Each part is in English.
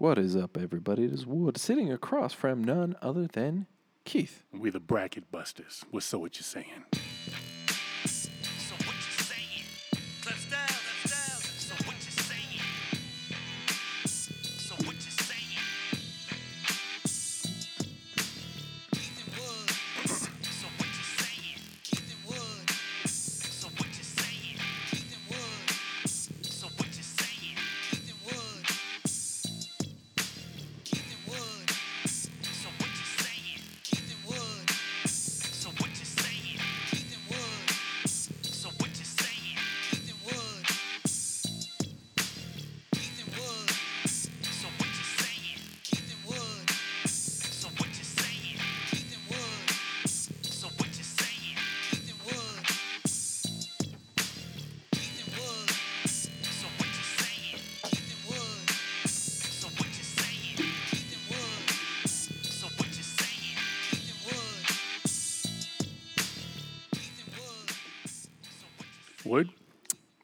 What is up, everybody? It is Wood sitting across from none other than Keith. We're the bracket busters. What's so what you saying?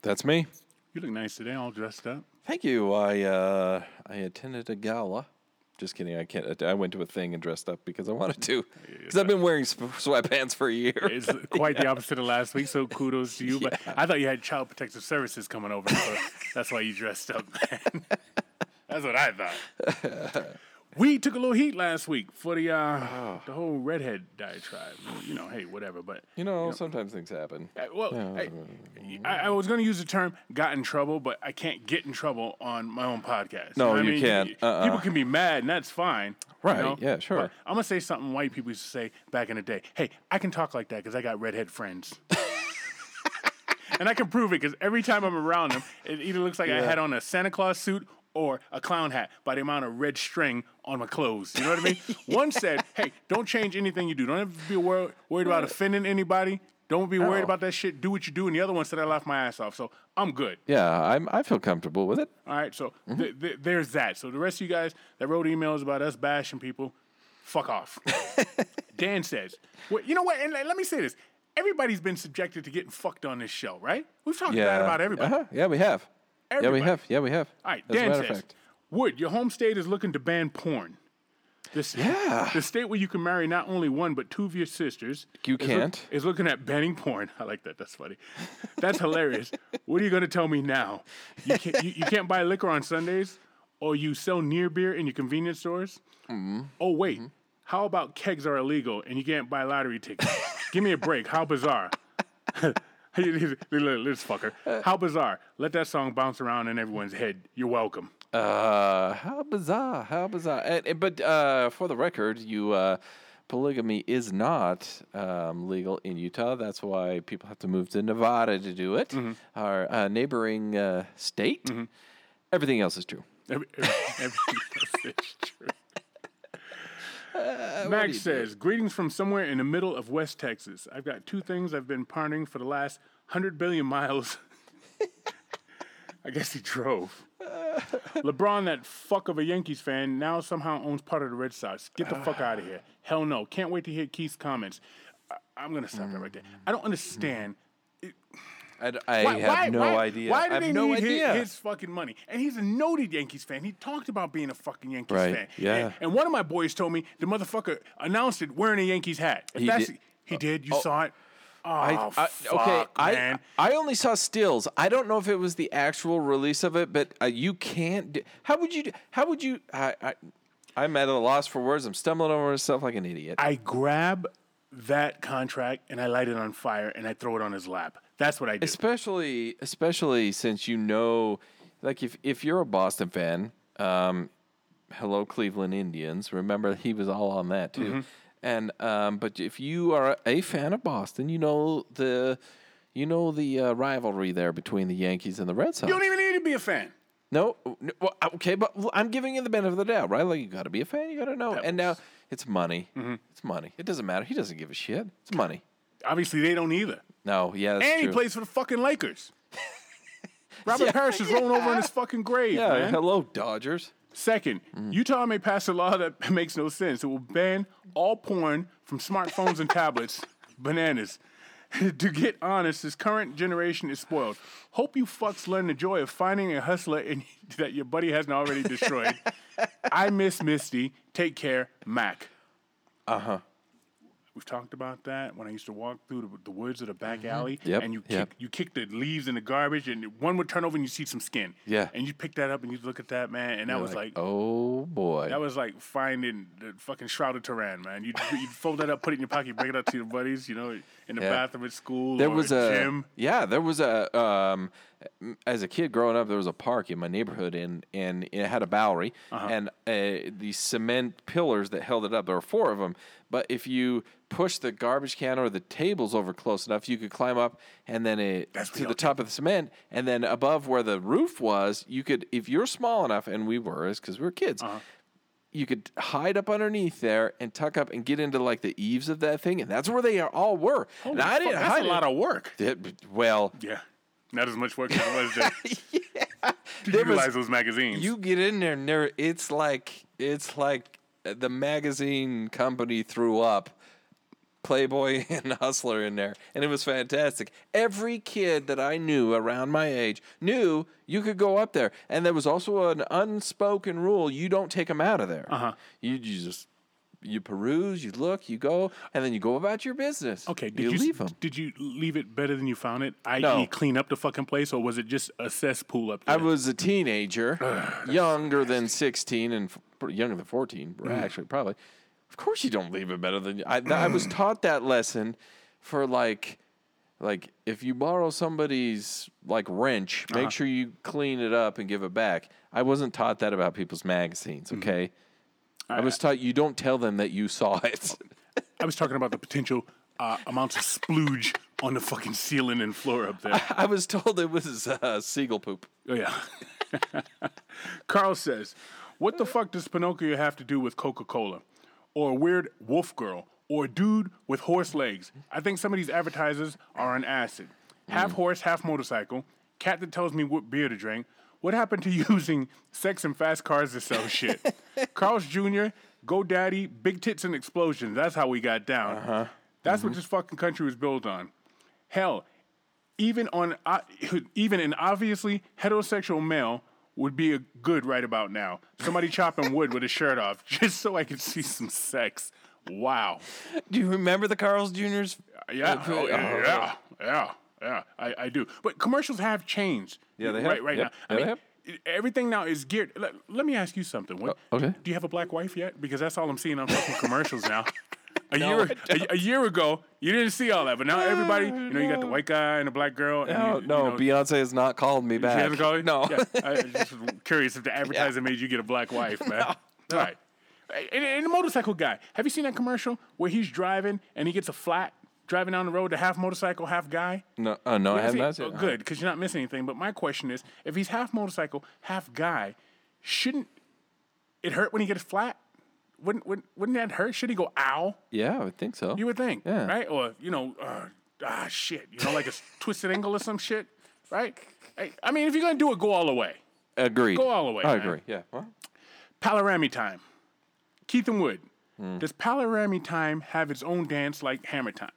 That's me. you look nice today, all dressed up. Thank you. I uh, I attended a gala. Just kidding. I can't. I went to a thing and dressed up because I wanted to. Because I've been wearing sweatpants for a year. It's quite the opposite of last week, so kudos to you. But I thought you had Child Protective Services coming over, so that's why you dressed up, man. that's what I thought. We took a little heat last week for the uh, the whole redhead diatribe. You know, hey, whatever. But You know, sometimes things happen. Uh, Well, hey, I, I was going to use the term "got in trouble," but I can't get in trouble on my own podcast. No, know what I you mean? can't. Uh-uh. People can be mad, and that's fine. you Right, know? yeah, sure. But I'm gonna say something white people used to say back in the day. Hey, I can talk like that because I got redhead friends. and I can prove it because every time I'm around them, it either looks like I had on a Santa Claus suit or a clown hat by the amount of red string on my clothes. You know what I mean? One said, "Hey, don't change anything you do. Don't ever be wor- worried about offending anybody. Don't be worried about that shit. Do what you do." And the other one said, "I laughed my ass off." So I'm good. Yeah, I'm. I feel comfortable with it. All right, so Mm-hmm. th- th- there's that. So the rest of you guys that wrote emails about us bashing people, fuck off. Dan says, well, you know what? And let me say this: everybody's been subjected to getting fucked on this show, right? We've talked bad about everybody. Uh-huh. Yeah, we have. Yeah, we have. Yeah, we have. All right, As Dan says, fact. Wood, your home state is looking to ban porn. This, Yeah. The state where you can marry not only one but two of your sisters. You is can't. is looking at banning porn. I like that. That's funny. That's hilarious. What are you going to tell me now? You can't, you, you can't buy liquor on Sundays, or you sell near beer in your convenience stores. Mm-hmm. Oh wait, how about kegs are illegal and you can't buy lottery tickets? Give me a break. How bizarre. this fucker. How bizarre. Let that song bounce around in everyone's head. You're welcome. Uh, how bizarre! How bizarre! And, and- but uh, for the record, you uh, polygamy is not um, legal in Utah. That's why people have to move to Nevada to do it. Mm-hmm. Our uh, neighboring uh, state. Everything else is true. Every, every, everything else is true. Max says, "Greetings from somewhere in the middle of West Texas. I've got two things I've been pondering for the last hundred billion miles. I guess he drove. LeBron, that fuck of a Yankees fan, now somehow owns part of the Red Sox. Get the fuck out of here. Hell no. Can't wait to hear Keith's comments. I, I'm gonna stop that right there. I don't understand." I, I have no idea. Why do I have they no need his, idea. his fucking money? And he's a noted Yankees fan. He talked about being a fucking Yankees Right, fan. yeah. And, and one of my boys told me the motherfucker announced it wearing a Yankees hat. If He that's did- he did. You saw it. Oh, I, I, fuck, okay, I man. I only saw stills. I don't know if it was the actual release of it, but uh, you can't. Do, how would you? do- How would you? I, I I'm at a loss for words. I'm stumbling over myself like an idiot. I grab that contract and I light it on fire and I throw it on his lap. That's what I do. especially especially since you know like if if you're a Boston fan um hello Cleveland Indians. Remember he was all on that too. Mm-hmm. and um but if you are a fan of Boston you know the you know the uh, rivalry there between the Yankees and the Red Sox. You don't even need to be a fan. no, no well, okay but I'm giving you the benefit of the doubt right? Like you got to be a fan you got to know and now it's money. Mm-hmm. it's money. It doesn't matter. He doesn't give a shit. It's money. Obviously, they don't either. No yeah that's and true he plays for the fucking Lakers. Robert Yeah, Parish is rolling over in his fucking grave, yeah man. hello Dodgers Second, Mm. Utah may pass a law that makes no sense. It will ban all porn from smartphones and tablets. Bananas. to get honest, this current generation is spoiled. Hope you fucks learn the joy of finding a hustler in, that your buddy hasn't already destroyed. I miss Misty. Take care, Mac. Uh huh. We've talked about that when I used to walk through the, the woods of the back alley, Mm-hmm. Yep, and you yep. kick you kick the leaves in the garbage, and one would turn over and you see some skin. Yeah. and you pick that up and you look at that man, and that was like, oh boy. that was like finding the fucking shroud of Turin, man. You you fold that up, put it in your pocket, bring it up to your buddies, you know, in the Yeah. bathroom at school there was at a gym. yeah there was a um as a kid growing up there was a park in my neighborhood and and it had a Bowery Uh-huh. and uh, the cement pillars that held it up there were four of them but if you push the garbage can or the tables over close enough you could climb up and then it That's to the top of the cement and then above where the roof was you could if you're small enough and we were because we were kids Uh-huh. you could hide up underneath there and tuck up and get into like the eaves of that thing, and that's where they all were. and I Fuck, didn't that's hide a lot it. of work. It- well, Yeah, not as much work as it was to, to There was- utilize those magazines. you get in there, and there it's like it's like the magazine company threw up Playboy and Hustler in there, and it was fantastic. Every kid that I knew around my age knew you could go up there, and there was also an unspoken rule: you don't take them out of there. Uh-huh. You, you just you peruse, you look, you go, and then you go about your business. Okay, did you, you, leave them. Did you leave it better than you found it? I.e., No. clean up the fucking place, or was it just a cesspool up there? I was a teenager, younger than 16 and f- younger than 14, Mm. actually, probably. Of course, you don't leave it better than you. I, I was taught that lesson for like, like if you borrow somebody's like wrench, Uh-huh. make sure you clean it up and give it back. I wasn't taught that about people's magazines. Mm-hmm. I was taught you don't tell them that you saw it. I was talking about the potential uh, amounts of splooge on the fucking ceiling and floor up there. I was told it was uh, seagull poop. Oh yeah. Carl says, "What the fuck does Pinocchio have to do with Coca-Cola, or a weird wolf girl, or a dude with horse legs? I think some of these advertisers are on acid. Half horse, half motorcycle. Cat that tells me what beer to drink. What happened to using sex and fast cars to sell shit? Carl's Jr., GoDaddy, big tits and explosions. That's how we got down. That's what this fucking country was built on. Hell, even on uh, even an obviously heterosexual male would be a good right about now. Somebody chopping wood with his shirt off just so I could see some sex. Wow. Do you remember the Carl's Juniors? Yeah. Oh, yeah. Yeah. Yeah. Yeah. I, I do. But commercials have changed. Yeah, they right, have. Right Yep. now. I Yeah, they mean, everything now is geared. Let, let me ask you something. What, Oh, uh, okay. Do you have a black wife yet? Because that's all I'm seeing on fucking commercials now. A No, year I a, a year ago, you didn't see all that, but now everybody, you know, you got the white guy and the black girl. And No, you, you no, know, Beyonce has not called me back. She hasn't called you? No. Yeah, I was just curious if the advertising made you get a black wife, man. All right. And, and the motorcycle guy. Have you seen that commercial where he's driving and he gets a flat driving down the road, the half motorcycle, half guy? No, uh, no, I have see- not oh, good, because you're not missing anything. But my question is, if he's half motorcycle, half guy, shouldn't it hurt when he gets flat? Wouldn't, wouldn't wouldn't that hurt? Should he go ow? Yeah, I would think so. You would think, Yeah. right? Or you know, uh, ah shit, you know, like a twisted ankle or some shit, right? I, I mean, if you're gonna do it, go all the way. Agreed. Go all the way, I man. agree. Yeah. Well, Panorami time. Keith and Wood. Hmm. Does Panorami time have its own dance like Hammer time?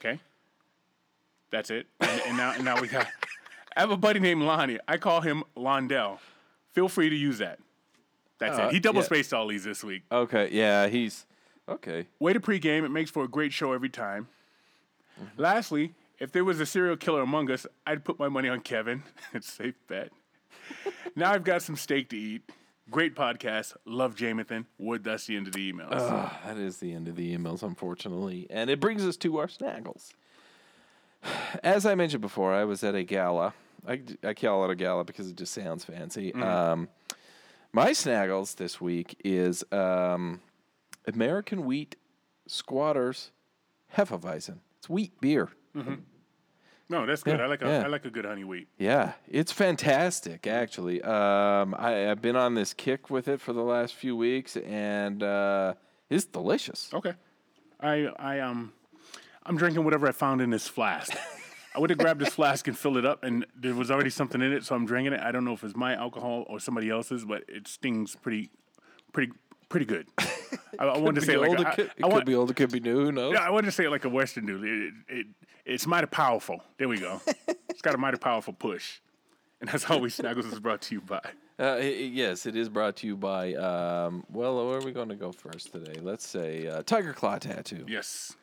Okay. That's it. And, and now, and now we got. I have a buddy named Lonnie. I call him Londell. Feel free to use that. That's Uh, it. He double yeah. spaced all these this week. okay. Yeah, he's okay. Way to pregame. It makes for a great show every time. Mm-hmm. Lastly, if there was a serial killer among us, I'd put my money on Kevin. it's a safe bet. now I've got some steak to eat. Great podcast. Love Jamathan. Wood, that's the end of the emails. Ah, that is the end of the emails, unfortunately, and it brings us to our snaggles. As I mentioned before, I was at a gala. I, I call it a gala because it just sounds fancy. Um, my snaggles this week is um, American Wheat Squatters Hefeweizen. It's wheat beer. No, that's good. yeah, I like a, yeah. I like a good honey wheat. Yeah, it's fantastic, actually. Um, I, I've been on this kick with it for the last few weeks, and uh, it's delicious. Okay. I I um I'm drinking whatever I found in this flask. I would have grabbed this flask and filled it up, and there was already something in it, so I'm drinking it. I don't know if it's my alcohol or somebody else's, but it stings pretty, pretty, pretty good. I, I wanted to say like old, a- it I- could, want- be old, it could be new. Who knows? Yeah, I wanted to say like a Western dude. It, it, it's mighty powerful. There we go. it's got a mighty powerful push. And that's always Snaggles is brought to you by. Uh, yes, it is brought to you by. Um, well, where are we going to go first today? Let's say uh, Tiger Claw Tattoo. Yes.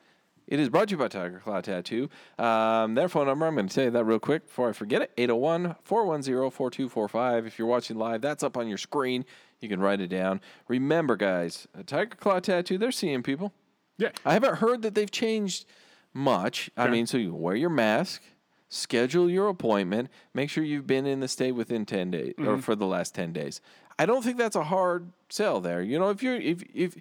It is brought to you by Tiger Claw Tattoo. Um, their phone number, I'm going to tell you that real quick before I forget it 801 410 4245. If you're watching live, that's up on your screen. You can write it down. Remember, guys, a Tiger Claw Tattoo, they're seeing people. Yeah. I haven't heard that they've changed much. I mean, so you wear your mask, schedule your appointment, make sure you've been in the state within 10 days Mm-hmm. or for the last 10 days. I don't think that's a hard sell there. You know, if you're if if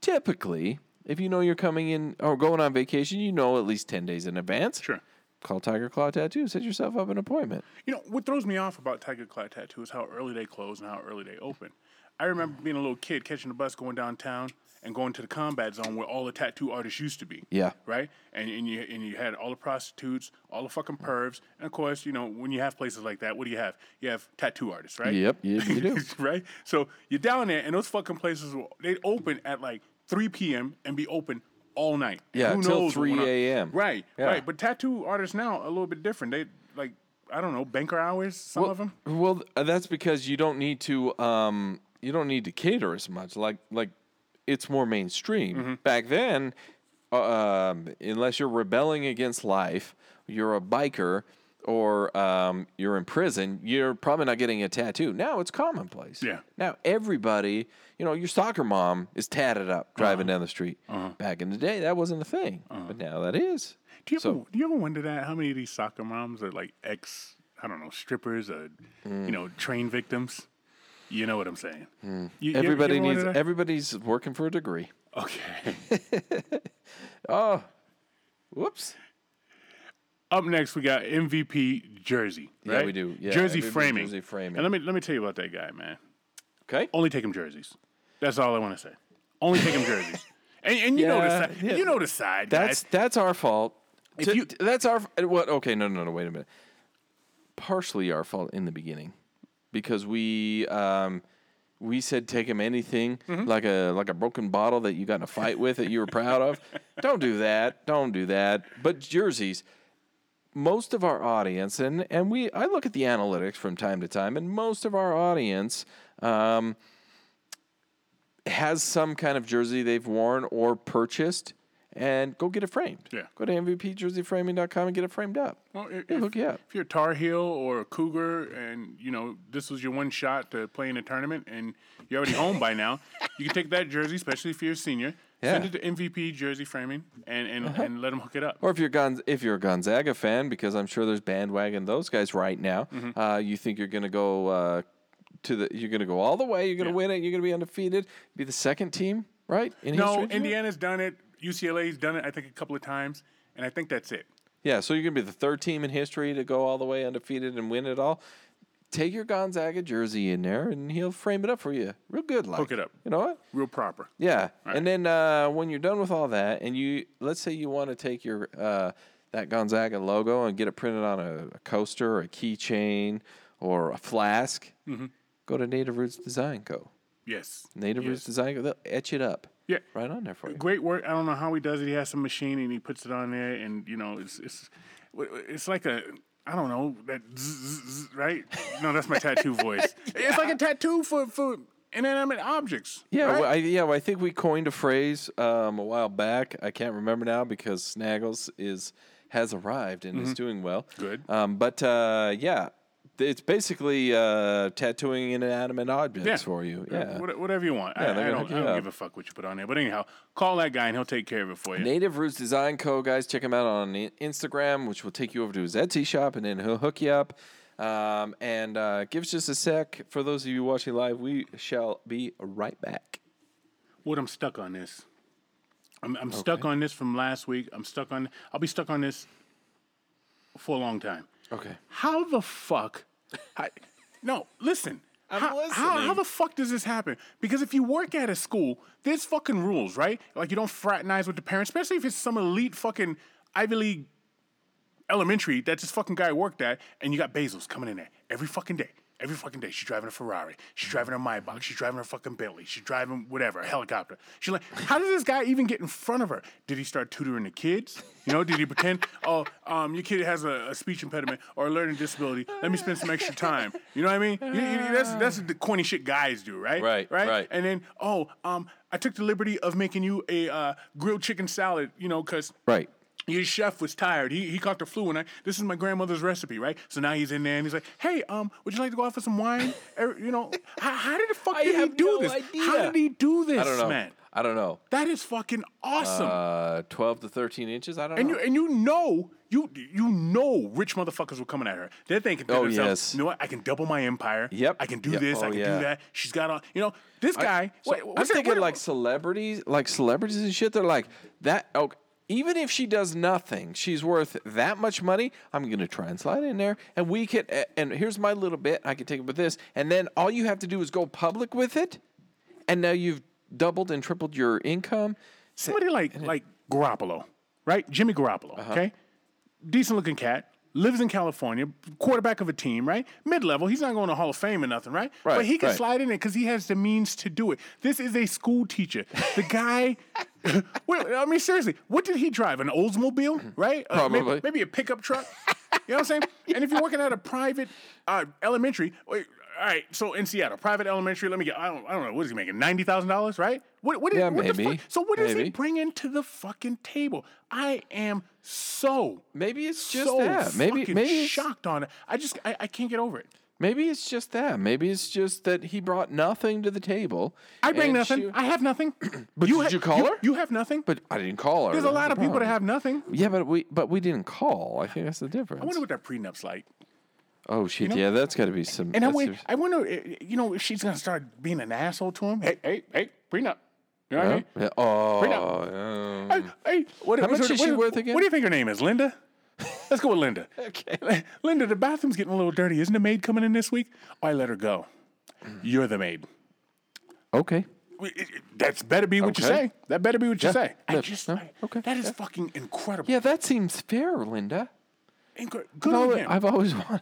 typically if you know you're coming in or going on vacation, you know at least 10 days in advance. Sure. Call Tiger Claw Tattoo, set yourself up an appointment. You know, what throws me off about Tiger Claw Tattoo is how early they close and how early they open. I remember being a little kid catching the bus going downtown and going to the combat zone where all the tattoo artists used to be. Yeah. Right? And, and you and you had all the prostitutes, all the fucking pervs. And of course, you know, when you have places like that, what do you have? You have tattoo artists, right? Yep, you, you do. right? So you're down there, and those fucking places they open at like 3 p.m. and be open all night. Yeah, knows 3 a.m.. Right, Yeah. right. But tattoo artists now a little bit different. They like I don't know banker hours. Some well, of them. Well, uh, that's because you don't need to um you don't need to cater as much. Like like it's more mainstream. Mm-hmm. Back then, uh, um, unless you're rebelling against life, you're a biker or um, you're in prison, you're probably not getting a tattoo. Now it's commonplace. Yeah. Now everybody, you know, your soccer mom is tatted up Uh-huh. driving down the street. Back in the day, that wasn't a thing, but now that is. Do you So- ever do you ever wonder that how many of these soccer moms are like ex I don't know strippers or Mm. you know train victims? You know what I'm saying? Hmm. You- you- Everybody ever needs. Everybody's working for a degree. okay. Oh, whoops. Up next, we got MVP Jersey. Yeah, we do. Yeah, jersey framing. jersey framing. And let me let me tell you about that guy, man. Okay. Only take him jerseys. That's all I want to say. Only take him jerseys. And, and you know the side. yeah. You know the side. That's guys. that's our fault. If To- you- that's our what? Okay, no, no, no. Wait a minute. Partially our fault in the beginning, because we um, we said take him anything Mm-hmm. like a like a broken bottle that you got in a fight with that you were proud of. Don't do that. Don't do that. But jerseys. Most of our audience, and, and we, I look at the analytics from time to time, and most of our audience um, has some kind of jersey they've worn or purchased, and go get it framed. Yeah. Go to MVPJerseyFraming.com and get it framed up. Well, if, They'll hook you up. if you're a Tar Heel or a Cougar, and you know this was your one shot to play in a tournament, and you're already home by now, you can take that jersey, especially if you're a senior, send Yeah. Uh-huh. it to MVP Jersey Framing, and and, and let them hook it up. Or if you're Gon- if you're a Gonzaga fan, because I'm sure there's bandwagon those guys right now. Mm-hmm. Uh, you think you're gonna go uh, to the you're gonna go all the way. You're gonna Yeah. win it. You're gonna be undefeated. Be the second team, right? In No, history? Indiana's done it. UCLA's done it. I think a couple of times, and I think that's it. Yeah, so you're gonna be the third team in history to go all the way undefeated and win it all. Take your Gonzaga jersey in there, and he'll frame it up for you, real good. Like Hook it up. You know what? Real proper. Yeah, and then uh, when you're done with all that, and you let's say you want to take your uh, that Gonzaga logo and get it printed on a, a coaster, or a keychain, or a flask, Mm-hmm. go to Native Roots Design Co. Yes. Native yes. Roots Design Co. They'll etch it up Yeah. right on there for you. Great work. I don't know how he does it. He has some machine and he puts it on there, and you know, it's it's it's like a I don't know that zzz, zzz, right. No, that's my tattoo voice. It's like a tattoo for for inanimate objects. Yeah, right? well, I, yeah. Well, I think we coined a phrase um, a while back. I can't remember now because Snaggles is has arrived and is doing well. Mm-hmm. Good. Um, but uh, yeah, it's basically uh, tattooing inanimate objects Yeah. for you. Yeah. what- whatever you want. Yeah, I, I don't, I don't give a fuck what you put on there. But anyhow, call that guy and he'll take care of it for you. Native Roots Design Co. Guys, check him out on Instagram, which will take you over to his Etsy shop, and then he'll hook you up. Um, and uh, give us just a sec. For those of you watching live, we shall be right back. What I'm stuck on this. I'm, I'm stuck on this from last week. I'm stuck on. I'll be stuck on this for a long time. Okay. How the fuck? I, no, listen. I'm how, How, how the fuck does this happen? Because if you work at a school, there's fucking rules, right? Like you don't fraternize with the parents, especially if it's some elite fucking Ivy League elementary that this fucking guy worked at, and you got Bezos coming in there every fucking day. Every fucking day. She's driving a Ferrari. She's driving a Maybach. She's driving a fucking Bentley. She's driving whatever, a helicopter. She's like, how does this guy even get in front of her? Did he start tutoring the kids? You know, did he pretend, oh, um, your kid has a, a speech impediment or a learning disability. Let me spend some extra time. You know what I mean? You- you- that's that's the corny shit guys do, right? Right, right, right. And then, oh, um, I took the liberty of making you a uh, grilled chicken salad. You know, because Right. Your chef was tired. He he caught the flu, and I this is my grandmother's recipe, right? So now he's in there, and he's like, "Hey, um, would you like to go out for some wine?" Er, you know, how, how did the fuck I did he do no this? idea. How did he do this, I don't know. man? I don't know. That is fucking awesome. Uh, 12 to 13 inches? I don't and know. you and you know you you know rich motherfuckers were coming at her. They're thinking to Oh, themselves, yes. you know what? I can double my empire. Yep. I can do Yep. this. I Oh, can yeah. do that. She's got all. You know, this guy. I'm what's thinking what- like celebrities, like celebrities and shit. They're like that. Okay, even if she does nothing, she's worth that much money. I'm gonna try and slide in there, and we can. And here's my little bit. I can take it with this, and then all you have to do is go public with it, and now you've doubled and tripled your income. somebody like like Garoppolo, right? Jimmy Garoppolo, Uh-huh. okay, decent looking cat, lives in California, quarterback of a team, right? Mid level, he's not going to Hall of Fame or nothing, right? Right, But he can right. slide in it because he has the means to do it. This is a school teacher. The guy. I mean, seriously, what did he drive? An Oldsmobile, right? Uh, may- Probably. maybe a pickup truck. You know what I'm saying? And if you're working at a private uh, elementary, wait, all right. So in Seattle, private elementary. Let me get. I don't. I don't know. What is he making? Ninety thousand dollars, right? What? What? is- Yeah, what The maybe. fuck? So what does he Maybe. bring into the fucking table? I am so Maybe it's just so that. Maybe maybe shocked on it. I just I, I can't get over it. maybe it's just that. Maybe it's just that he brought nothing to the table. I bring nothing. she- I have nothing. But did you call her? You have nothing. but I didn't call her. there's a lot of people that have nothing. Yeah, but we but we didn't call. I think that's the difference. I wonder what that prenup's like. oh shit! yeah, that's got to be some. And I, wait. I wonder, eh, you know, if she's gonna start being an asshole to him. Hey, hey, hey, prenup. You know what I mean? Yeah. Oh, hey, what, How much her- is she do- worth again? What do you think her name is? Linda? Let's go with Linda. okay. Linda, the bathroom's getting a little dirty. Isn't the maid coming in this week? Oh, I let her go. You're the maid. Okay. We- it- it- That's better be what you say. That better be what you Yeah. say. I just, No. Okay. that is fucking incredible. Yeah, that seems fair, Linda. Incre- I've good on always. I've always wanted.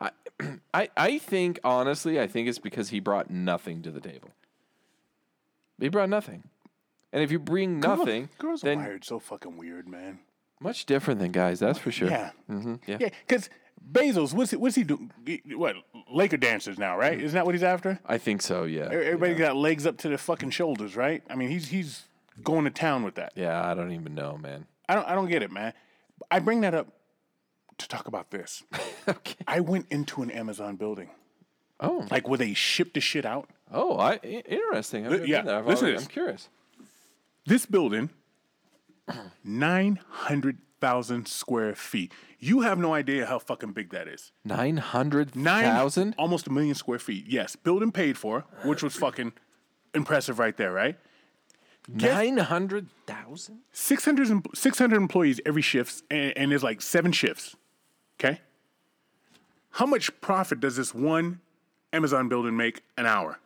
I, I I think honestly, I think it's because he brought nothing to the table. He brought nothing, and if you bring nothing, girls then are wired so fucking weird, man. much different than guys. That's for sure. Yeah. hmm yeah. Yeah, because Bezos, what's he, what's he do? What Laker dancers now, right? Isn't that what he's after? I think so. Yeah. Everybody got legs up to their fucking shoulders, right? I mean, he's he's going to town with that. Yeah, I don't even know, man. I don't I don't get it, man. I bring that up to talk about this. okay. I went into an Amazon building, Oh. like where they ship the shit out. Oh, I interesting. I've yeah, been there. I've listen to. I'm curious. This building, nine hundred thousand square feet. You have no idea how fucking big that is. Nine hundred Nine thousand. almost a million square feet. Yes, building paid for, which was fucking impressive right there, right? Nine hundred thousand. 600, em- 600 employees every shift, and, and there's like seven shifts. Okay. How much profit does this one Amazon building make an hour?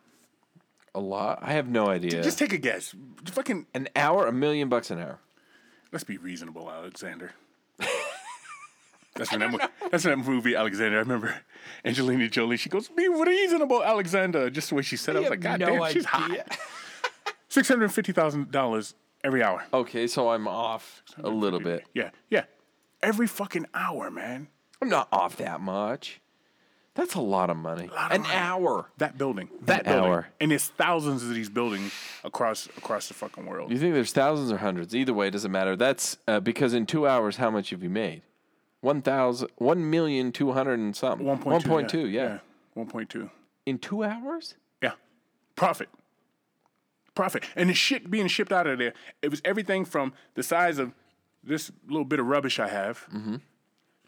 A lot. I have no idea. Just take a guess. Fucking, an hour, a million bucks an hour. let's be reasonable, Alexander. That's from, that, mo- that's from that movie, Alexander. I remember Angelina Jolie. She goes, "Be reasonable, Alexander." Just the way she said, it, I was like, "God damn, she's hot." Six hundred fifty thousand dollars every hour. Okay, so I'm off a little bit. Yeah, yeah, every fucking hour, man. I'm not off that much. That's a lot of money. lot of An money. hour. That building, that building, hour. and there's thousands of these buildings across across the fucking world. You think there's thousands or hundreds? Either way, it doesn't matter. That's uh, because in two hours, how much have you made? One thousand, one million two hundred and something. One point two. One point two. Yeah. One point two. In two hours. Yeah, profit. Profit, and the shit being shipped out of there. It was everything from the size of this little bit of rubbish I have Mm-hmm.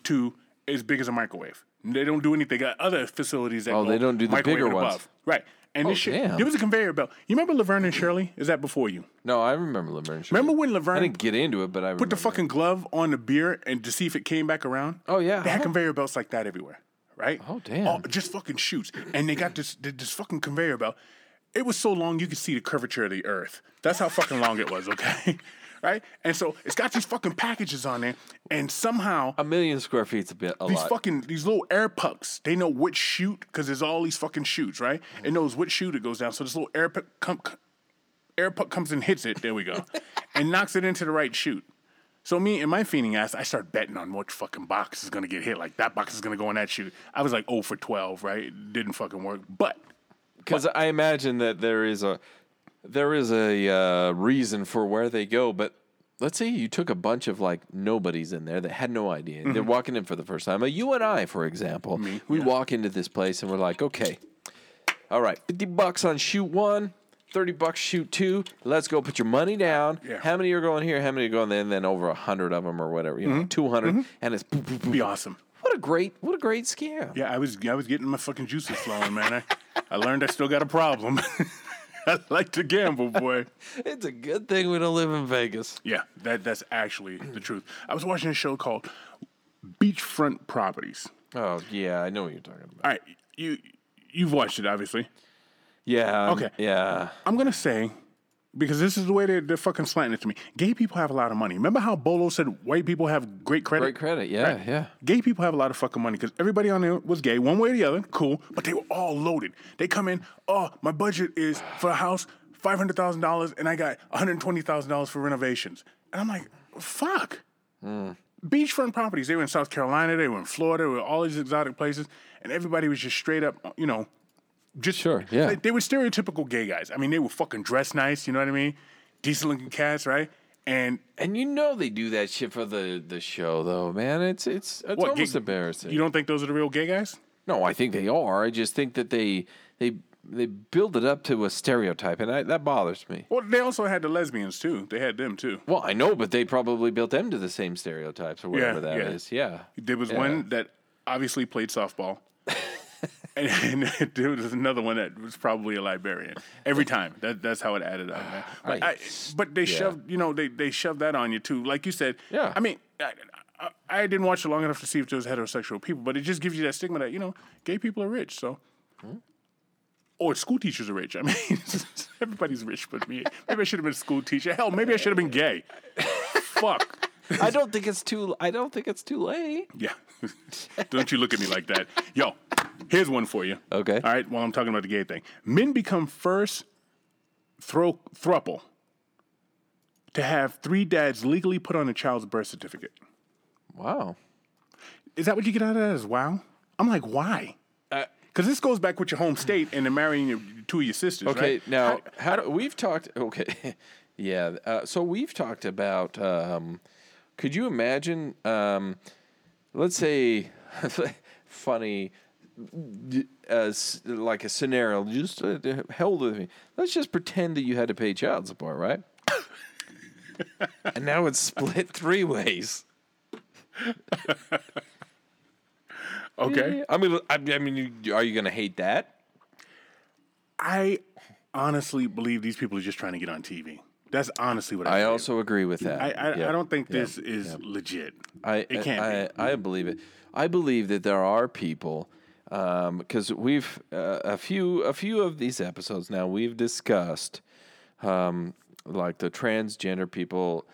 to as big as a microwave. They don't do anything. They got other facilities that Oh, they don't do the bigger and ones. above. Right. And oh, this Oh, shit, damn. there was a conveyor belt. You remember Laverne and Shirley? Is that before you? No, I remember Laverne. Shirley. Remember when I didn't get into it, but I put the fucking glove on the beer and to see if it came back around? Oh, yeah. They had conveyor belts like that everywhere, right? Oh, damn. Oh, just fucking shoots. And they got this this fucking conveyor belt. It was so long you could see the curvature of the earth. That's how fucking long it was, okay? right? And so it's got these fucking packages on there, and somehow A million square feet's a bit a these lot. fucking these little air pucks, they know which chute because there's all these fucking chutes, right? Mm-hmm. It knows which chute it goes down. So this little air puck come, air puck comes and hits it. There we go, and knocks it into the right chute. So me and my fiending ass, I start betting on what fucking box is gonna get hit. Like that box is gonna go in that chute. I was like oh for 12, right? It didn't fucking work. But Because I imagine that there is a there is a uh, reason for where they go, but let's say you took a bunch of like nobodies in there that had no idea. Mm-hmm. They're walking in for the first time. You and I, for example, we walk into this place and we're like, okay, all right, fifty bucks on shoot one. 30 bucks shoot two. Let's go put your money down. Yeah. How many are going here? How many are going there? And then over a hundred of them or whatever, you know, 200 and it's boop, boop, boop. be awesome. What a great what a great scam. Yeah, I was I was getting my fucking juices flowing, man. I, I learned I still got a problem. I like to gamble, boy. It's a good thing we don't live in Vegas. Yeah, that that's actually the truth. I was watching a show called Beachfront Properties. Oh yeah, I know what you're talking about. All right, you you've watched it, obviously. Yeah. um, Okay. Yeah. I'm gonna say because this is the way they're, they're fucking slanting it to me. Gay people have a lot of money. Remember how Bolo said white people have great credit? Great credit. Yeah. Right. Yeah. Gay people have a lot of fucking money because everybody on there was gay, one way or the other. Cool, but they were all loaded. They come in. Oh, my budget is for a house five hundred thousand dollars, and I got one hundred twenty thousand dollars for renovations. And I'm like, fuck. Hmm. Beachfront properties. They were in South Carolina. They were in Florida. They were all these exotic places, and everybody was just straight up, you know, just Sure, yeah. They, they were stereotypical gay guys. I mean, they were fucking dressed nice. You know what I mean? Decent looking cats, right? And And you know they do that shit for the the show though, man. It's it's it's what? almost gay- embarrassing. You don't think those are the real gay guys? no, I think they are. I just think that they they they build it up to a stereotype, and I, that bothers me. Well, they also had the lesbians too. They had them too. Well, I know, but they probably built them to the same stereotypes or whatever that yeah. is. yeah. There was Yeah. one that obviously played softball. and, and there was another one that was probably a librarian. Every time. That, that's how it added up, man. But, I, but they yeah. shoved, you know, they, they shoved that on you too. Like you said. Yeah. I mean, I, I, I didn't watch it long enough to see if there was heterosexual people, but it just gives you that stigma that, you know, gay people are rich. So. Hmm? Or school teachers are rich. I mean, everybody's rich but me. Maybe I should have been a school teacher. Hell, maybe I should have been gay. Fuck. I don't think it's too. I don't think it's too late. Yeah. Don't you look at me like that. Yo, here's one for you. Okay. All right, while I'm talking about the gay thing. Men become first throw thruple to have three dads legally put on a child's birth certificate. Wow. Is that what you get out of that as wow? I'm like, why? Uh, Because this goes back with your home state and then marrying your, two of your sisters, Okay, right? now How- how, do, we've talked. Okay, yeah. Uh, so we've talked about. Um, could you imagine? Um, let's say, funny, as like a scenario. Just uh, held with me. Let's just pretend that you had to pay child support, right? and now it's split three ways. okay. I mean, I, I mean, are you going to hate that? I honestly believe these people are just trying to get on TV. That's honestly what I I feel. also agree with that. I, I, Yeah. I don't think this is legit. I It can't I. I, believe it. I believe that there are people because we've uh, a few a few of these episodes now we've discussed um, like the transgender people,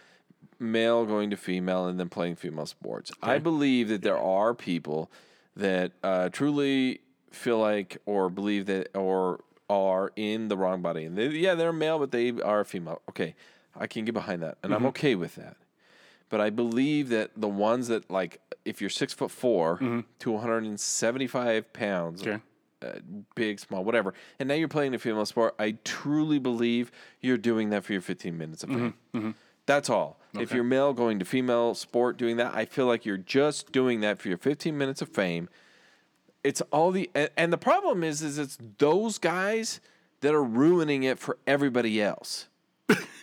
male going to female and then playing female sports. I believe that there are people that uh, truly feel like or believe that or are in the wrong body. And they, yeah, they're male, but they are female. Okay, I can get behind that, and I'm okay with that. But I believe that the ones that like, if you're six foot 4 mm-hmm. to 175 pounds, Okay. uh, big, small, whatever, and now you're playing a female sport, I truly believe you're doing that for your 15 minutes of fame. Mm-hmm. Mm-hmm. That's all. If you're male going to female sport doing that, I feel like you're just doing that for your 15 minutes of fame. It's all the and, and the problem is is it's those guys that are ruining it for everybody else.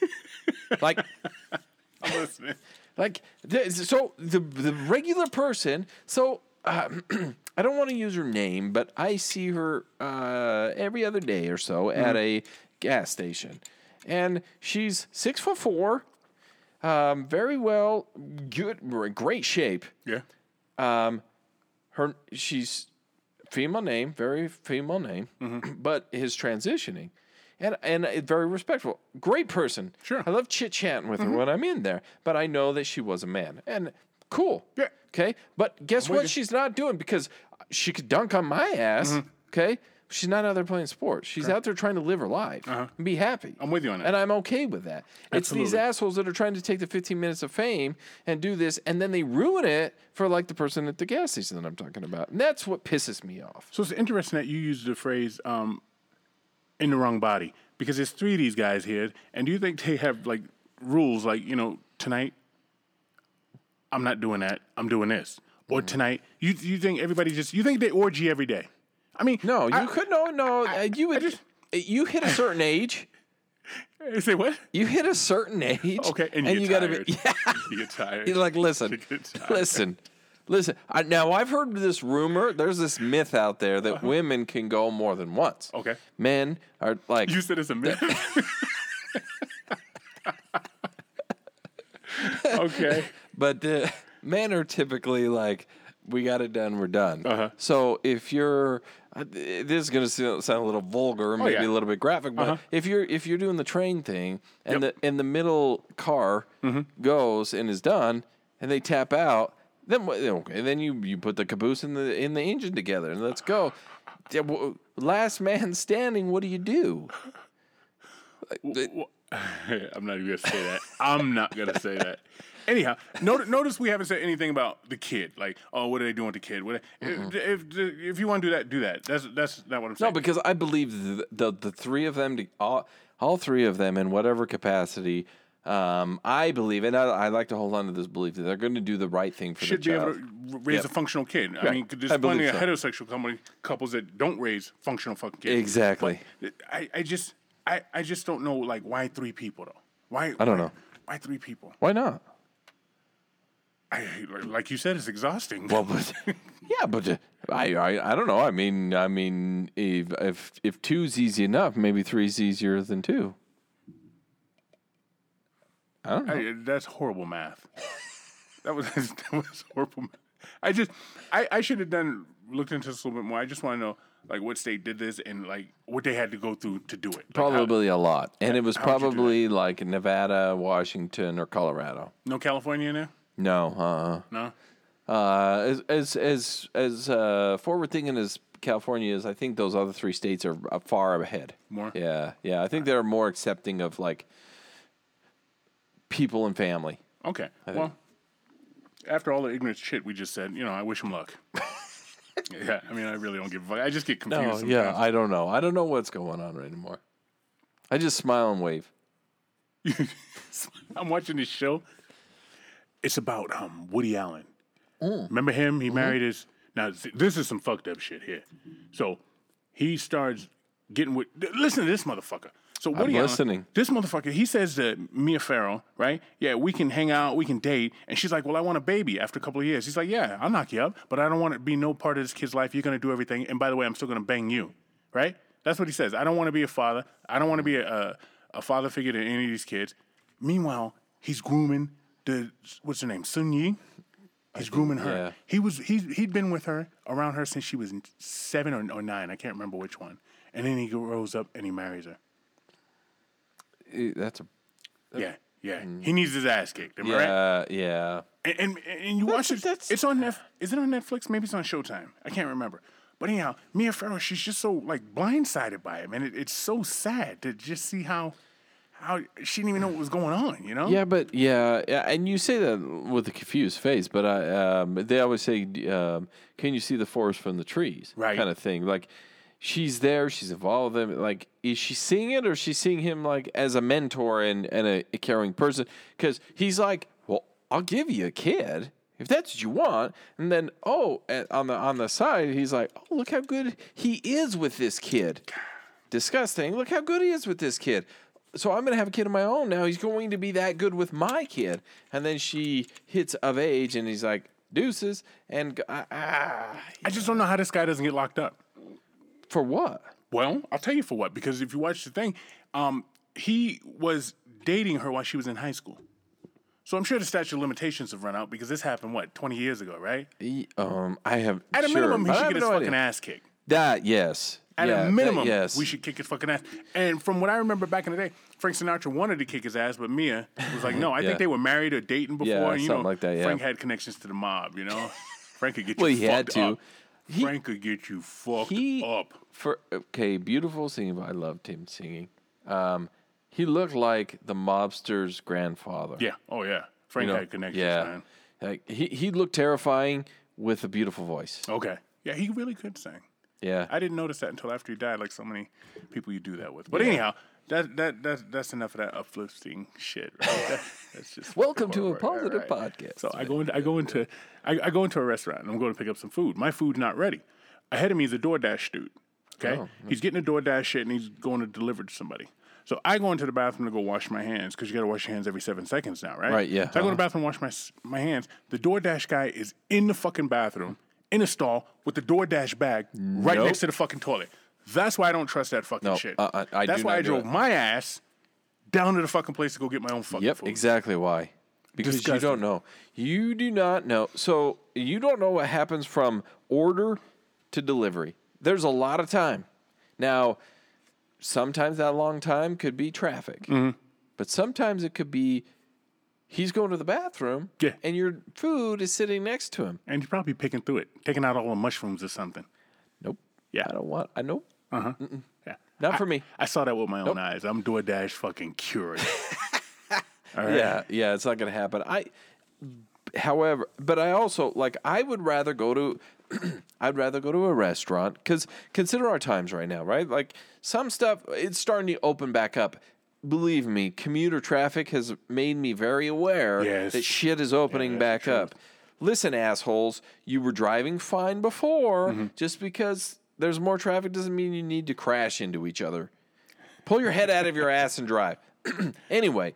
like I'm listening. Like the, so the the regular person. So uh, I don't want to use her name, but I see her uh, every other day or so at a gas station, and she's six foot four, um, very well, good, great shape. Yeah. Um, Her she's female name, very female name, but his transitioning. And and very respectful, great person. Sure. I love chit chatting with her when I'm in there, but I know that she was a man, and cool. Yeah. Okay, but guess what? you. She's not doing because she could dunk on my ass. Mm-hmm. Okay. She's not out there playing sports. She's out there trying to live her life and be happy. Uh-huh. I'm with you on that. And I'm okay with that. Absolutely. It's these assholes that are trying to take the 15 minutes of fame and do this, and then they ruin it for like the person at the gas station that I'm talking about. And that's what pisses me off. So it's interesting that you used the phrase um, "in the wrong body" because there's three of these guys here, and do you think they have like rules like you know tonight? I'm not doing that. I'm doing this. Or Mm-hmm. tonight, you you think everybody just you think they orgy every day? I mean, No, you I, could no no. uh, you would. just- you hit a certain age. I say what? You hit a certain age. Okay, and you, get gotta be. Yeah. you get tired. You're like, listen, tired. listen, listen. I, now I've heard this rumor. There's this myth out there that women can go more than once. Uh-huh. Okay. Men are like you said it's a myth. okay. But uh, men are typically like, we got it done, we're done. Uh-huh. So if you're, uh, this is gonna sound sound a little vulgar, maybe Oh, yeah. a little bit graphic, but Uh-huh. if you're if you're doing the train thing and Yep. the and the middle car Mm-hmm. goes and is done, and they tap out, then okay, then you you put the caboose in the in the engine together and let's go. Last man standing. What do you do? I'm not even gonna say that. I'm not gonna say that. Anyhow, notice, notice we haven't said anything about the kid. Like, oh, what are they doing with the kid? What, if, mm-hmm. if if you want to do that, do that. That's that's not what I'm saying. No, because I believe the the, the three of them, to, all, all three of them, in whatever capacity, um, I believe, and I, I like to hold on to this belief that they're going to do the right thing for should the be able to raise Yep. a functional kid. I mean, there's I plenty of so. heterosexual company, couples that don't raise functional fucking kids. Exactly. But I, I just I, I just don't know like why three people though. Why I don't why- know. why three people. Why not? I, like you said, it's exhausting. Well, but yeah, but uh, I, I I don't know. I mean, I mean, if if if two's easy enough, maybe three's easier than two. I don't know. I, that's horrible math. that was that was horrible. Math. I just I, I should have done looked into this a little bit more. I just want to know like what state did this and like what they had to go through to do it. Like, how- Probably a lot, and it was how would you do that? probably like Nevada, Washington, or Colorado. no California in there. No, uh. No. Uh, as as as as uh, forward thinking as California is, I think those other three states are far ahead. More? Yeah, yeah. I think they're more accepting of like people and family. Okay. Well, after all the ignorant shit we just said, you know, I wish him luck. yeah. I mean, I really don't give a fuck. I just get confused. No, sometimes. yeah. I don't know. I don't know what's going on right anymore. I just smile and wave. I'm watching this show. It's about um Woody Allen. Mm. Remember him? Mm-hmm. He married his. Now this is some fucked up shit here. So he starts getting with. Listen to this motherfucker. So Woody Allen, listening. this motherfucker, he says to Mia Farrow, right? Yeah, we can hang out, we can date, and she's like, "Well, I want a baby after a couple of years." He's like, "Yeah, I'll knock you up, but I don't want to be no part of this kid's life. You're gonna do everything, and by the way, I'm still gonna bang you, right?" That's what he says. I don't want to be a father. I don't want to be a, a a father figure to any of these kids. Meanwhile, he's grooming the what's her name, Soon-Yi. He's grooming her. yeah. He was he he'd been with her around her since she was seven or, or nine. I can't remember which one. And then he grows up and he marries her. That's a Yeah, yeah. He needs his ass kicked. Am I right? yeah, yeah. And, and and you watch it. that's- It's on Netf- Is it on Netflix? Maybe it's on Showtime. I can't remember. But anyhow, Mia Farrow, she's just so like blindsided by him, and it, it's so sad to just see how how she didn't even know what was going on. You know? Yeah, but yeah, yeah, and you say that with a confused face, but I, um, they always say, um, "Can you see the forest from the trees?" Right. kind of thing. Like she's there, she's involved with him. Like, is she seeing it, or is she seeing him like as a mentor and and a, a caring person? Because he's like, "Well, I'll give you a kid." If that's what you want, and then oh, on the on the side, he's like, "Oh, look how good he is with this kid." disgusting. Look how good he is with this kid. So I'm gonna have a kid of my own now. He's going to be that good with my kid. And then she hits of age, and he's like deuces. And g- ah, ah, I just don't know how this guy doesn't get locked up. For what? Well, I'll tell you for what. Because if you watch the thing, um, he was dating her while she was in high school. So I'm sure the statute of limitations have run out because this happened what 20 years ago, right? He- um, I have At a sure, minimum, he should get his no fucking idea. ass kicked. That yes, At Yeah, a that- minimum, yes. we should kick his fucking ass. And from what I remember back in the day, Frank Sinatra wanted to kick his ass, but Mia was like, "No, I Yeah. think they were married or dating before." Yeah, and, you something know, like that, yeah. Frank had connections to the mob. You know, Frank could get you Well, he had to. up. He- Frank could get you fucked he up. for okay, beautiful singing. I loved him singing. Um, he looked like the mobster's grandfather. Yeah. Oh yeah. Frank you know? had connections, Yeah, man. like he he looked terrifying with a beautiful voice. Okay. Yeah, he really could sing. Yeah, I didn't notice that until after he died, like so many people you do that with. But anyhow, that that that's that's enough of that uplifting shit. Right? That- that's just Welcome to a Right, right, positive right. podcast. So I go into I go into I, I go into a restaurant and I'm going to pick up some food. My food's not ready. Ahead of me is a DoorDash dude. Okay, Oh, he's getting a DoorDash shit and he's going to deliver to somebody. So I go into the bathroom to go wash my hands because you got to wash your hands every seven seconds now, right? Right, yeah, So I go to uh-huh. the bathroom, wash my my hands. The DoorDash guy is in the fucking bathroom in a stall with the DoorDash bag right Nope. next to the fucking toilet. That's why I don't trust that fucking No, shit. uh-uh, I That's do why I drove it. my ass down to the fucking place to go get my own fucking Yep, food. exactly why. Because Disgusting. you don't know. You do not know. So you don't know what happens from order to delivery. There's a lot of time. Now, sometimes that long time could be traffic, Mm-hmm. but sometimes it could be he's going to the bathroom Yeah. and your food is sitting next to him. And you're probably picking through it, taking out all the mushrooms or something. Nope. Yeah. I don't want. I know. Yeah. Not for me. I saw that with my own eyes. I'm DoorDash fucking cured. all right. Yeah, yeah, it's not going to happen. I, however, but I also like. I would rather go to. I'd rather go to a restaurant because consider our times right now, right? Like some stuff, it's starting to open back up. Believe me, commuter traffic has made me very aware Yes. that shit is opening back up. Listen, assholes, you were driving fine before. Mm-hmm. Just because there's more traffic doesn't mean you need to crash into each other. Pull your head out of your ass and drive. anyway,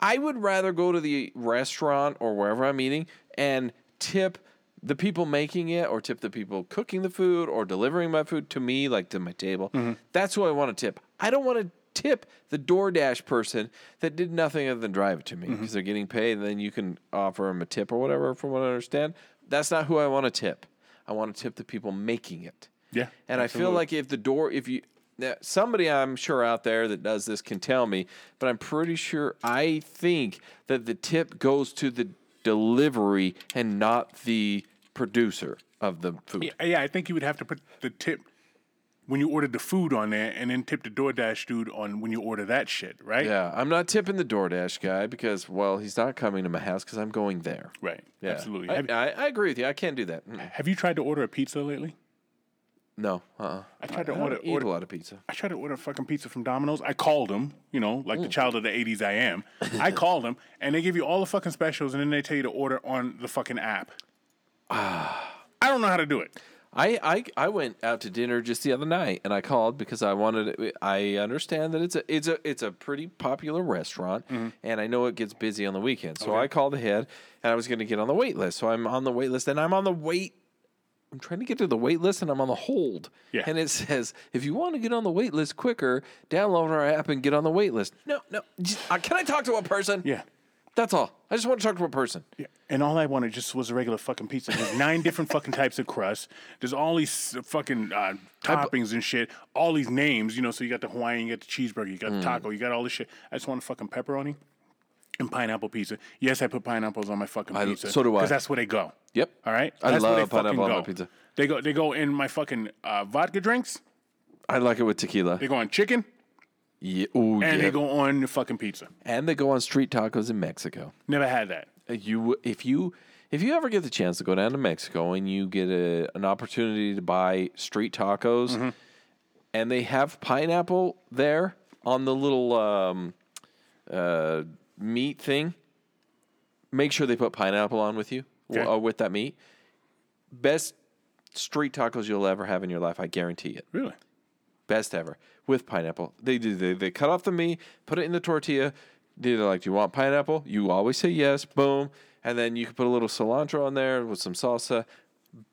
I would rather go to the restaurant or wherever I'm eating and tip the people making it or tip the people cooking the food or delivering my food to me, like to my table. Mm-hmm. That's who I want to tip. I don't want to tip the DoorDash person that did nothing other than drive it to me mm-hmm. because they're getting paid and then you can offer them a tip or whatever, from what I understand. That's not who I want to tip. I want to tip the people making it. Yeah, And I feel like if the door, if you, somebody I'm sure out there that does this can tell me, but I'm pretty sure I think that the tip goes to the delivery and not the producer of the food. Yeah, yeah, I think you would have to put the tip when you ordered the food on there and then tip the DoorDash dude on when you order that shit, right? Yeah, I'm not tipping the DoorDash guy because, well, he's not coming to my house because I'm going there. Right. Yeah, Absolutely. I, I, I agree with you. I can't do that. Mm. have you tried to order a pizza lately? No, uh-uh. I tried to I order, eat order a lot of pizza. I tried to order fucking pizza from Domino's. I called them, you know, like the Mm. child of the 80s I am. I called them, and they give you all the fucking specials, and then they tell you to order on the fucking app. Ah, I don't know how to do it. I, I I went out to dinner just the other night and I called because I wanted I understand that it's a it's a it's a pretty popular restaurant and I know it gets busy on the weekend. So I called ahead and I was going to get on the wait list. So I'm on the wait list and I'm on the wait I'm trying to get to the wait list and I'm on the hold. Yeah. And it says if you want to get on the wait list quicker, download our app and get on the wait list. No, no. just- uh, can I talk to a person? Yeah. That's all. I just want to talk to a person. Yeah. And all I wanted just was a regular fucking pizza. There's nine different fucking types of crust. There's all these fucking uh, toppings and shit. All these names, you know. So you got the Hawaiian, you got the cheeseburger, you got the taco, you got all this shit. I just want a fucking pepperoni and pineapple pizza. Yes, I put pineapples on my fucking I- pizza. so do I. Because that's where they go. Yep. All right. I That's love pineapple on my pizza. They go. They go in my fucking uh, vodka drinks. I like it with tequila. They go on chicken, Yeah. Ooh, and yeah. they go on the fucking pizza. and they go on street tacos in Mexico. Never had that. Uh, You, if you, if you ever get the chance to go down to Mexico and you get a, an opportunity to buy street tacos, Mm-hmm. and they have pineapple there on the little um, uh, meat thing, make sure they put pineapple on with you Okay. or with that meat. Best street tacos you'll ever have in your life, I guarantee it. Really? Best ever with pineapple. They do. They, they cut off the meat, put it in the tortilla. They're like, "Do you want pineapple?" You always say yes. Boom, and then you can put a little cilantro on there with some salsa.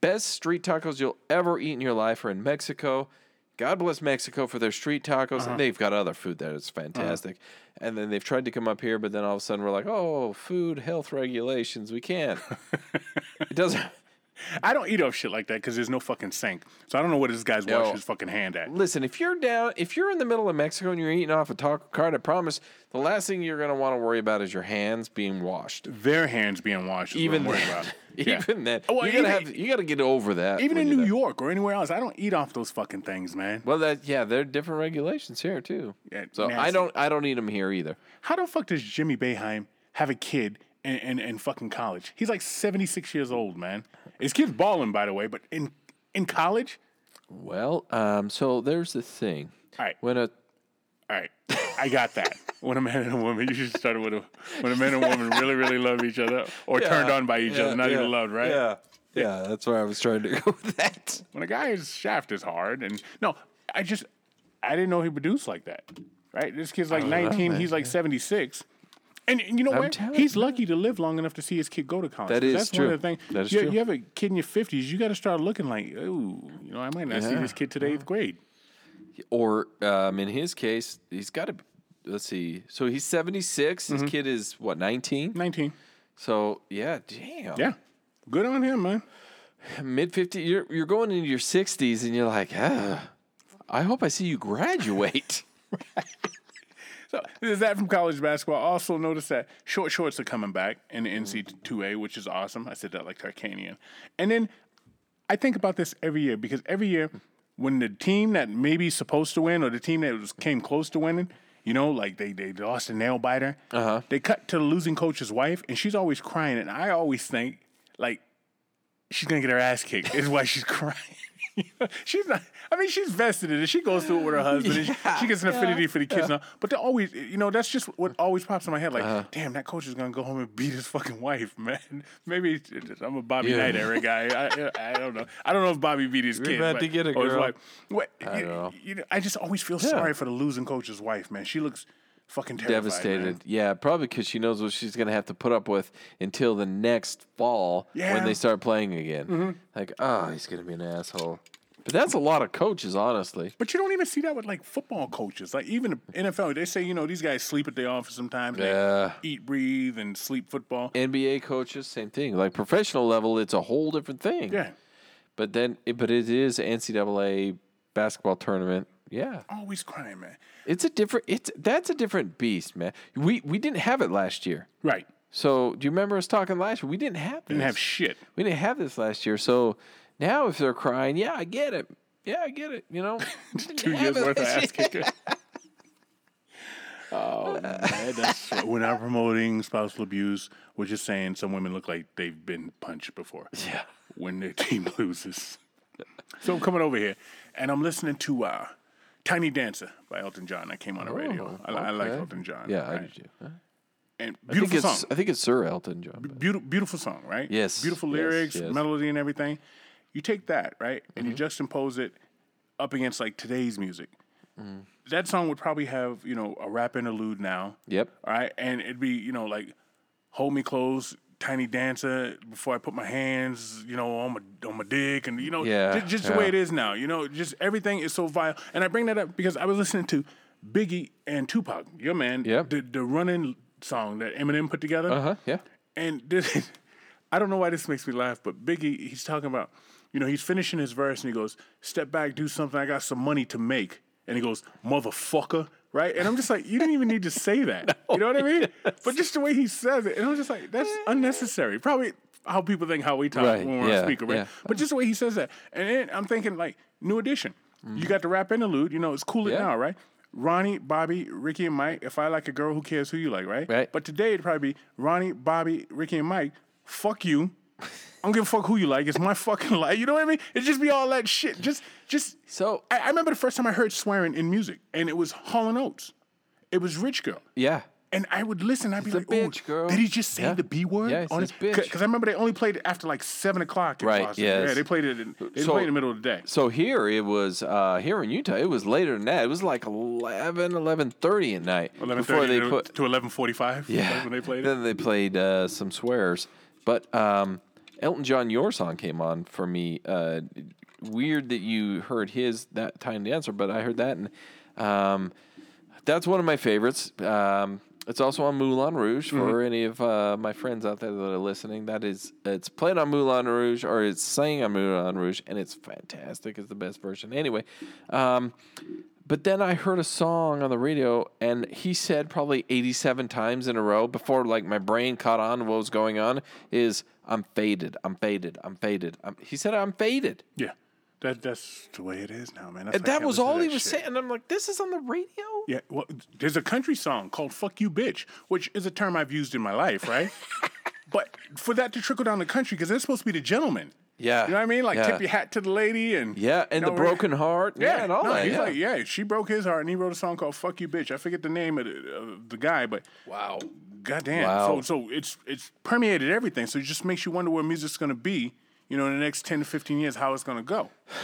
Best street tacos you'll ever eat in your life are in Mexico. God bless Mexico for their street tacos. And uh-huh. they've got other food that is uh-huh. fantastic. And then they've tried to come up here, but then all of a sudden we're like, "Oh, food health regulations. We can't." it doesn't. I don't eat off shit like that because there's no fucking sink. So I don't know what this guy's washing his fucking hand at. Listen, if you're down, if you're in the middle of Mexico and you're eating off a taco cart, I promise the last thing you're gonna want to worry about is your hands being washed. Their hands being washed. Is Even then, about. Yeah. even then, Oh, well, you gotta have, you gotta get over that. Even in New there. York or anywhere else, I don't eat off those fucking things, man. Well, that yeah, there are different regulations here too. Yeah, so I don't, I don't eat them here either. How the fuck does Jimmy Boeheim have a kid in, in, in fucking college? He's like 76 years old, man. His kid's balling, by the way, but in in college, Well, um, so there's the thing. All right. When a all right, I got that. When a man and a woman, you should start with a when a man and a woman really, really love each other or turned on by each other, not even loved, right? Yeah. Yeah, that's where I was trying to go with that. When a guy's shaft is hard, and no, I just I didn't know he produced like that. Right? This kid's like 19, he's like 76. And, you know I'm what? telling He's lucky to live long enough to see his kid go to college. That is That's true. one of the things. That is you, true. you have a kid in your 50s, you got to start looking like, ooh, you know, I might not see this kid to the eighth grade. Or um, in his case, he's got to. Let's see. So he's 76. Mm-hmm. His kid is what 19. 19. So yeah, damn. Yeah. Good on him, man. Mid 50. You're you're going into your 60s, and you're like, ah. I hope I see you graduate. So there's that from college basketball. Also notice that short shorts are coming back in the NC2A, which is awesome. I said that like Tarkanian. And then I think about this every year because every year when the team that maybe supposed to win or the team that was came close to winning, you know, like they, they lost a nail biter, uh-huh. they cut to the losing coach's wife and she's always crying. And I always think like she's gonna get her ass kicked. Is why she's crying. she's not. I mean, she's vested in it. She goes through it with her husband. and she, she gets an affinity for the kids now. But they're always, you know, that's just what always pops in my head. Like, Uh-huh. damn, that coach is gonna go home and beat his fucking wife, man. Maybe I'm a Bobby Yeah. Knight era guy. I, I don't know. I don't know if Bobby beat his kid. about but- to get a or his girl. wife. What, I you, know. You know, I just always feel sorry for the losing coach's wife, man. She looks fucking terrified, Devastated. man. Yeah, probably because she knows what she's going to have to put up with until the next fall Yeah. Mm-hmm. when they start playing again. Like, oh, he's going to be an asshole. But that's a lot of coaches, honestly. But you don't even see that with like football coaches. Like even the NFL, they say you know these guys sleep at the office sometimes. Yeah. They eat, breathe, and sleep football. NBA coaches, same thing. Like professional level, it's a whole different thing. Yeah, But then, but it is NCAA basketball tournament. Yeah, always crying, man. it's a different. It's that's a different beast, man. We we didn't have it last year. Right. So do you remember us talking last year? We didn't have this. Didn't have shit. we didn't have this last year. So now, if they're crying, yeah, I get it. Yeah, I get it. You know, Two years worth of ass kicking. Oh man, that's we're not promoting spousal abuse. We're just saying some women look like they've been punched before. Yeah. When their team loses. So I'm coming over here, and I'm listening to uh, "Tiny Dancer" by Elton John. I came on the radio. I, I like Oh. Elton John. Yeah, I right? do too. Huh? And beautiful it's song. I think it's Sir Elton John. but- beautiful, beautiful song, right? Yes, Beautiful yes, lyrics, yes. melody, and everything. You take that, right, and Mm-hmm. you juxtapose it up against like today's music. Mm. That song would probably have you know a rap interlude now. Yep. All right, and it'd be you know like hold me close, tiny dancer before I put my hands you know on my on my dick, and you know Yeah, just, just the way it is now. You know, just everything is so vile. And I bring that up because I was listening to Biggie and Tupac, your man, Yep. the the running song that Eminem put together. Uh huh. Yeah. And this, I don't know why this makes me laugh, but Biggie, he's talking about, you know, he's finishing his verse and he goes, "Step back, do something. I got some money to make." And he goes, "Motherfucker." Right, and I'm just like, you didn't even need to say that. you know what I mean? But just the way he says it, and I'm just like, that's unnecessary. Probably how people think how we talk Right, when we're yeah, on speaker, right? yeah. But just the way he says that, and then I'm thinking like, New Edition. You got the rap interlude. You know, it's cool it Mm-hmm. Yeah. now, right? Ronnie, Bobby, Ricky, and Mike. If I like a girl, who cares who you like, right? Right. But today it'd probably be Ronnie, Bobby, Ricky, and Mike. Fuck you. I don't give a fuck who you like. It's my fucking life. You know what I mean? It just be all that shit. Just, just. So I, I remember the first time I heard swearing in music, and it was Hall and Oates. It was Rich Girl. yeah. And I would listen. I'd be like, bitch, "Oh, girl." did he just say Yeah. the B word?" Yeah, on says bitch. Because I remember they only played it after like seven o'clock. Right, Boston. yes. Yeah, they played it. In, they So- play it in the middle of the day. So here it was uh, here in Utah. It was later than that. It was like 11, 11.30 at night Eleven before they to, put to eleven forty-five. yeah when they played it. Then they played uh, some swears, but um, Elton John, your song came on for me. Uh, weird that you heard his that time dancer, but I heard that and um, that's one of my favorites. Um, It's also on Moulin Rouge Mm-hmm. for any of uh, my friends out there that are listening. That is, it's played on Moulin Rouge or it's sang on Moulin Rouge, and it's fantastic. It's the best version. Anyway, um, but then I heard a song on the radio, and he said probably 87 times in a row before like my brain caught on what was going on. Is I'm faded. I'm faded. I'm faded. I'm, he said I'm faded. Yeah, that that's the way it is now, man. That's And that was all he was shit. saying. And I'm like, this is on the radio. Yeah, well, there's a country song called "Fuck You, Bitch," which is a term I've used in my life, right? but for that to trickle down the country, because they're supposed to be the gentlemen. Yeah. You know what I mean? Like Yeah. tip your hat to the lady and Yeah, and you the broken heart. Yeah, and all no, that. he's Yeah. like, yeah, she broke his heart, and he wrote a song called "Fuck You, Bitch." I forget the name of the, of the guy, but wow. goddamn, Wow. so so it's it's permeated everything. So it just makes you wonder where music's gonna be, you know, in the next ten to fifteen years, how it's gonna go.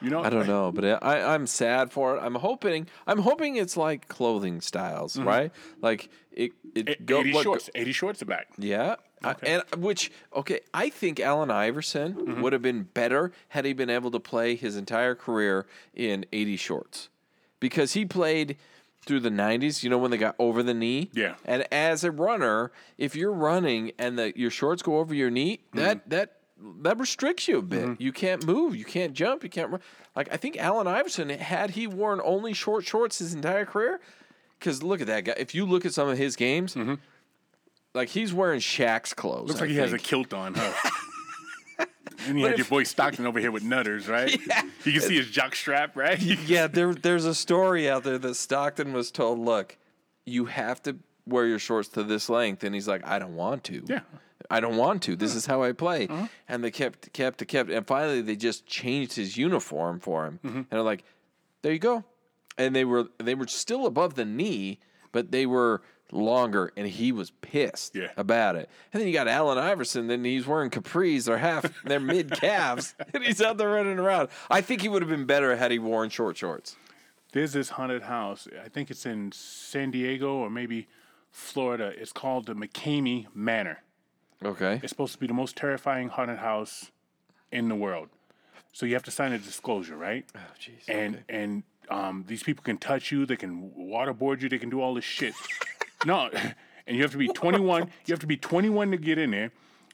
You know, I don't know, but I, I'm sad for it. I'm hoping I'm hoping it's like clothing styles, mm-hmm. right? Like it it go, Eighty what go- shorts, eighty shorts are back. yeah, I- and which okay, I think Allen Iverson Mm-hmm. would have been better had he been able to play his entire career in 80 shorts, because he played through the 90s. You know when they got over the knee. Yeah. And as a runner, if you're running and the your shorts go over your knee, Mm-hmm. that that that restricts you a bit. You can't move. You can't jump. You can't run. Like I think Allen Iverson had he worn only short shorts his entire career. Because look at that guy. If you look at some of his games, like he's wearing Shaq's clothes. Mm-hmm. Looks I like he has a think. kilt on, huh? and you had your boy Stockton over here with nutters, right? You can see his jock strap, right? yeah, there, there's a story out there that Stockton was told, look, you have to wear your shorts to this length, and he's like, I don't want to. Yeah. I don't want to. This is how I play. And they kept, kept, kept, and finally they just changed his uniform for him, and they're like, there you go. And they were they were still above the knee, but they were longer, and he was pissed Yeah. about it. And then you got Allen Iverson, then he's wearing capris, they're half, they're mid calves, and he's out there running around. I think he would have been better had he worn short shorts. There's this haunted house. I think it's in San Diego or maybe Florida. It's called the McKamey Manor. Okay. It's supposed to be the most terrifying haunted house in the world. So you have to sign a disclosure, right? Oh, jeez. and and um, these people can touch you, they can waterboard you, they can do all this shit. No, and you have to be 21. You have to be 21 to get in there,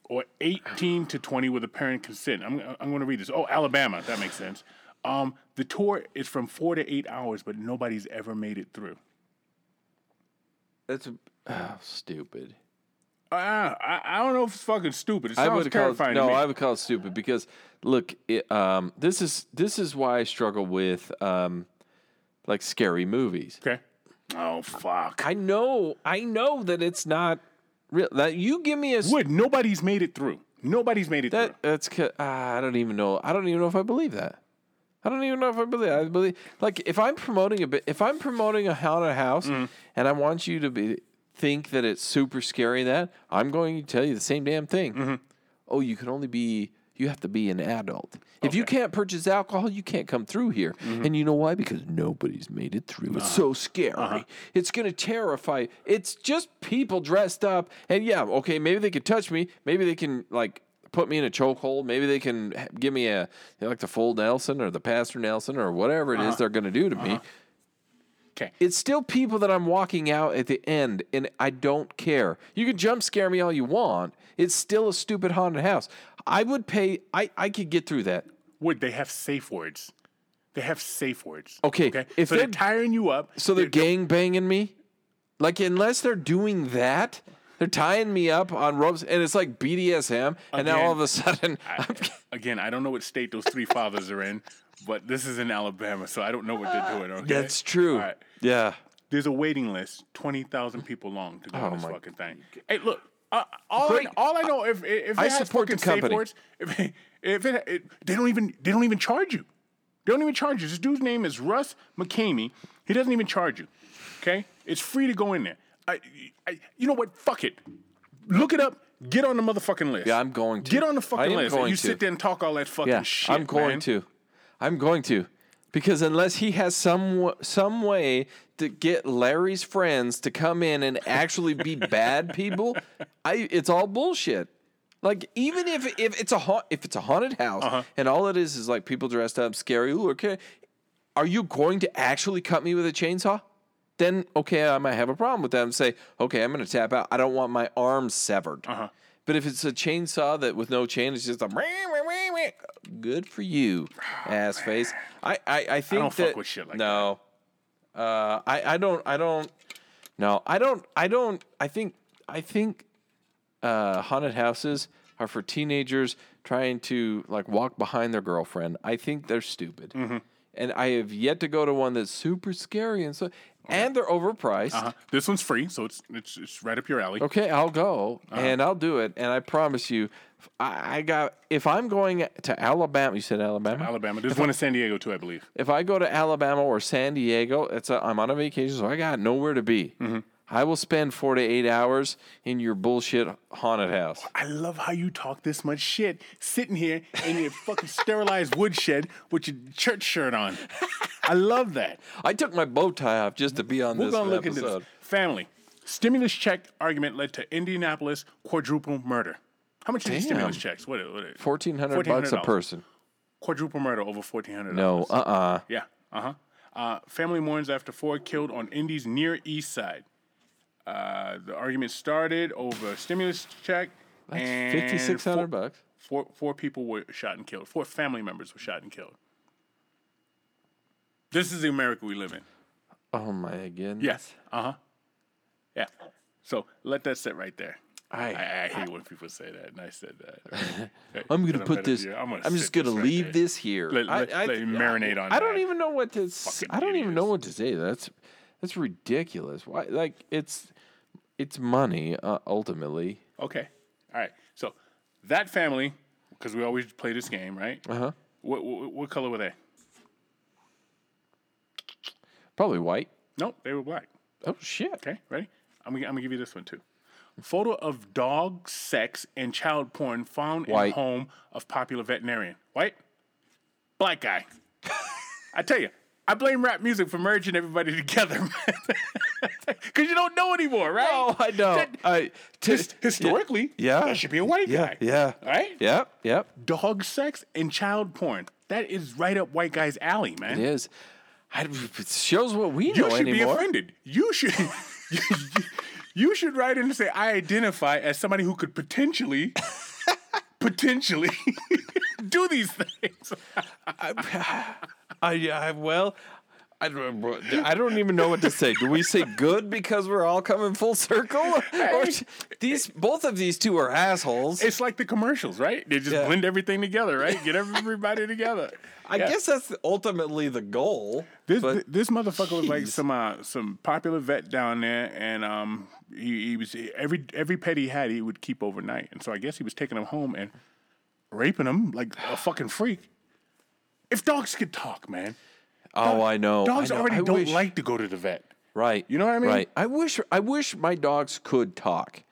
or 18 to 20 with a parent consent. I'm I'm going to read this. Oh, Alabama, that makes sense. Um, the tour is from four to eight hours, but nobody's ever made it through. That's oh, stupid. Uh, I, I don't know if it's fucking stupid. It I sounds would call it, terrifying no. to me. I would call it stupid because look, it, um, this is this is why I struggle with um, like scary movies. okay. Oh fuck. I know, I know that it's not real. That you give me a Would nobody's made it through. Nobody's made it that through. that's ah, I don't even know. I don't even know if I believe that. I don't even know if I believe. I believe like if I'm promoting a bit, if I'm promoting a haunted house, Mm-hmm. and I want you to be think that it's super scary. That I'm going to tell you the same damn thing. Mm-hmm. Oh, you can only be. You have to be an adult. If you can't purchase alcohol, you can't come through here. Mm-hmm. And you know why? Because nobody's made it through. It's so scary. Uh-huh. It's going to terrify. It's just people dressed up. And yeah, okay, maybe they could touch me. Maybe they can like put me in a chokehold. Maybe they can give me a like the full Nelson or the Pastor Nelson or whatever it is they're going to do to me. Okay. It's still people that I'm walking out at the end, and I don't care. You can jump scare me all you want. It's still a stupid haunted house. I would pay. I I could get through that. Would they have safe words? They have safe words. Okay, Okay. if so they're they're- tiring you up. So they're gang banging me. Like unless they're doing that, they're tying me up on ropes, and it's like BDSM. And now all of a sudden, I'm, Again, I don't know what state those three fathers are in, but this is in Alabama, so I don't know what they're doing. Okay. that's true. Right. Yeah. There's a waiting list, twenty thousand people long to go on oh this Oh fucking thing. Hey, look. Uh, all, I, all I know if if I has support the company. words, if it, if it, it they don't even they don't even charge you. They don't even charge you. This dude's name is Russ McKamey. He doesn't even charge you. Okay, it's free to go in there. I, I, you know what? Fuck it. Look it up. Get on the motherfucking list. Yeah, I'm going to. Get on the fucking list. and you to. sit there and talk all that fucking Yeah, shit. I'm going man. to. I'm going to. Because unless he has some some way to get Larry's friends to come in and actually be bad people, I it's all bullshit. Like even if if it's a ha- if it's a haunted house Uh-huh. and all it is is like people dressed up scary, ooh, okay, are you going to actually cut me with a chainsaw? then okay, I might have a problem with that and say, okay, I'm going to tap out. I don't want my arm severed. Uh-huh. But if it's a chainsaw that with no chain, it's just a good for you, ass face. I, I, I think don't fuck with shit like no, uh, I, I don't, I don't, no, I don't, I don't. I think, I think, uh, haunted houses are for teenagers trying to like walk behind their girlfriend. I think they're stupid. Mm-hmm. And I have yet to go to one that's super scary and so, and they're overpriced. Uh-huh. This one's free, so it's it's it's right up your alley. Okay, I'll go Uh-huh. and I'll do it. And I promise you, I, I got if I'm going to Alabama. You said Alabama. Alabama. There's one in San Diego too, I believe. If I go to Alabama or San Diego, it's a, I'm on a vacation, so I got nowhere to be. Mm-hmm. I will spend four to eight hours in your bullshit haunted house. I love how you talk this much shit sitting here in your fucking sterilized woodshed with your church shirt on. I love that. I took my bow tie off just to be on We're this gonna look episode. into this. Family. Stimulus check argument led to Indianapolis quadruple murder. How much Damn. stimulus checks? What, what, Fourteen hundred bucks a person. Quadruple murder over fourteen hundred. No, uh, uh Yeah. Uh-huh. Uh Family mourns after four killed on Indy's near east side. Uh, the argument started over a stimulus check. and fifty six hundred bucks. Four four people were shot and killed. Four family members were shot and killed. This is the America we live in. Oh my goodness. Yes. Uh huh. Yeah. So let that sit right there. I, I, I hate when people say that, and I said that. I'm gonna put better this. I'm, gonna just gonna this right leave this here. Let- I, let- I, let marinate on I don't even know what to. Fucking I don't even know what to say. That's that's ridiculous. Why? Like it's it's money uh, ultimately. Okay. All right. So that family, because we always play this game, right? Uh huh. What, what what color were they? Probably white. Nope, they were black. Oh shit. Okay, ready? I'm gonna, I'm gonna give you this one too. Photo of dog sex and child porn found in White. home of popular veterinarian. White, black guy. I tell you, I blame rap music for merging everybody together, man. Because you don't know anymore, right? Oh, I know. That- I t- his- historically, Yeah. that should be a white Yeah. guy. Yeah. Right? Yep. Yep. Dog sex and child porn. That is right up white guy's alley, man. It is. I, it shows what we know You should be offended. You should. you, you should write in and say, "I identify as somebody who could potentially, potentially do these things." I, I well, I don't, I don't even know what to say. Do we say good because we're all coming full circle, or these both of these two are assholes? It's like the commercials, right? They just Yeah. blend everything together, right? Get everybody together. I Yeah. guess that's ultimately the goal. This but this motherfucker was like some uh, some popular vet down there, and um, he, he was every every pet he had he would keep overnight, and so I guess he was taking them home and raping them like a fucking freak. If dogs could talk, man, oh, I know. dogs I know. already I don't wish- like to go to the vet. Right. You know what I mean? Right. I wish I wish my dogs could talk.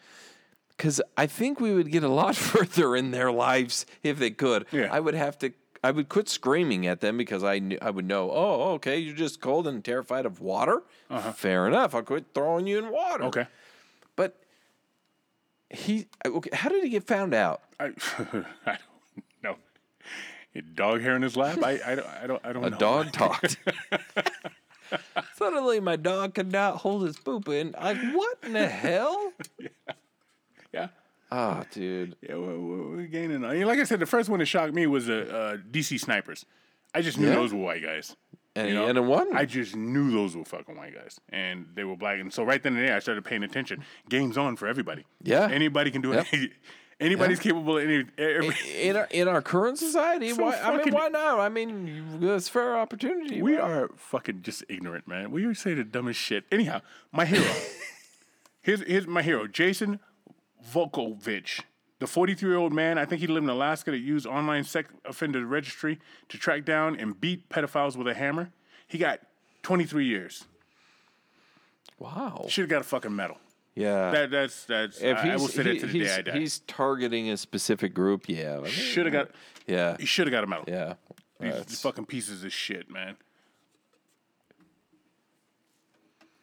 Cuz I think we would get a lot further in their lives if they could. Yeah. I would have to I would quit screaming at them because I knew, I would know, "Oh, okay, you're just cold and terrified of water." Uh-huh. Fair enough. I'll quit throwing you in water. Okay. But he okay, how did he get found out? I, I don't know. A dog hair in his lap? I, I don't I don't I don't A know. dog talked. Suddenly my dog could not hold his poop in. Like what in the hell? Yeah. Ah, dude. Yeah, we're, we're, we're gaining. on- Like I said, the first one that shocked me was uh, uh, DC snipers. I just knew Yeah? those were white guys. And You he know, ended one. I just knew those were fucking white guys, and they were black. And so right then and there, I started paying attention. Game's on for everybody. Yeah. anybody can do it. Anybody's capable of any. Every, in our, in our current society, So why, I mean, why not? I mean, it's fair opportunity. we are fucking just ignorant, man. We always say the dumbest shit. Anyhow, my hero. here's here's my hero, Jason Vukovich. The 43 year old man, I think he lived in Alaska, that used online sex offender registry to track down and beat pedophiles with a hammer. He got 23 years. Wow. Should have got a fucking medal. Yeah. That that's that's. if I, I will say that to the day I die. he's targeting a specific group, yeah. I mean, Should have got. yeah. He should have got a medal. Yeah. These That's- fucking pieces of shit, man.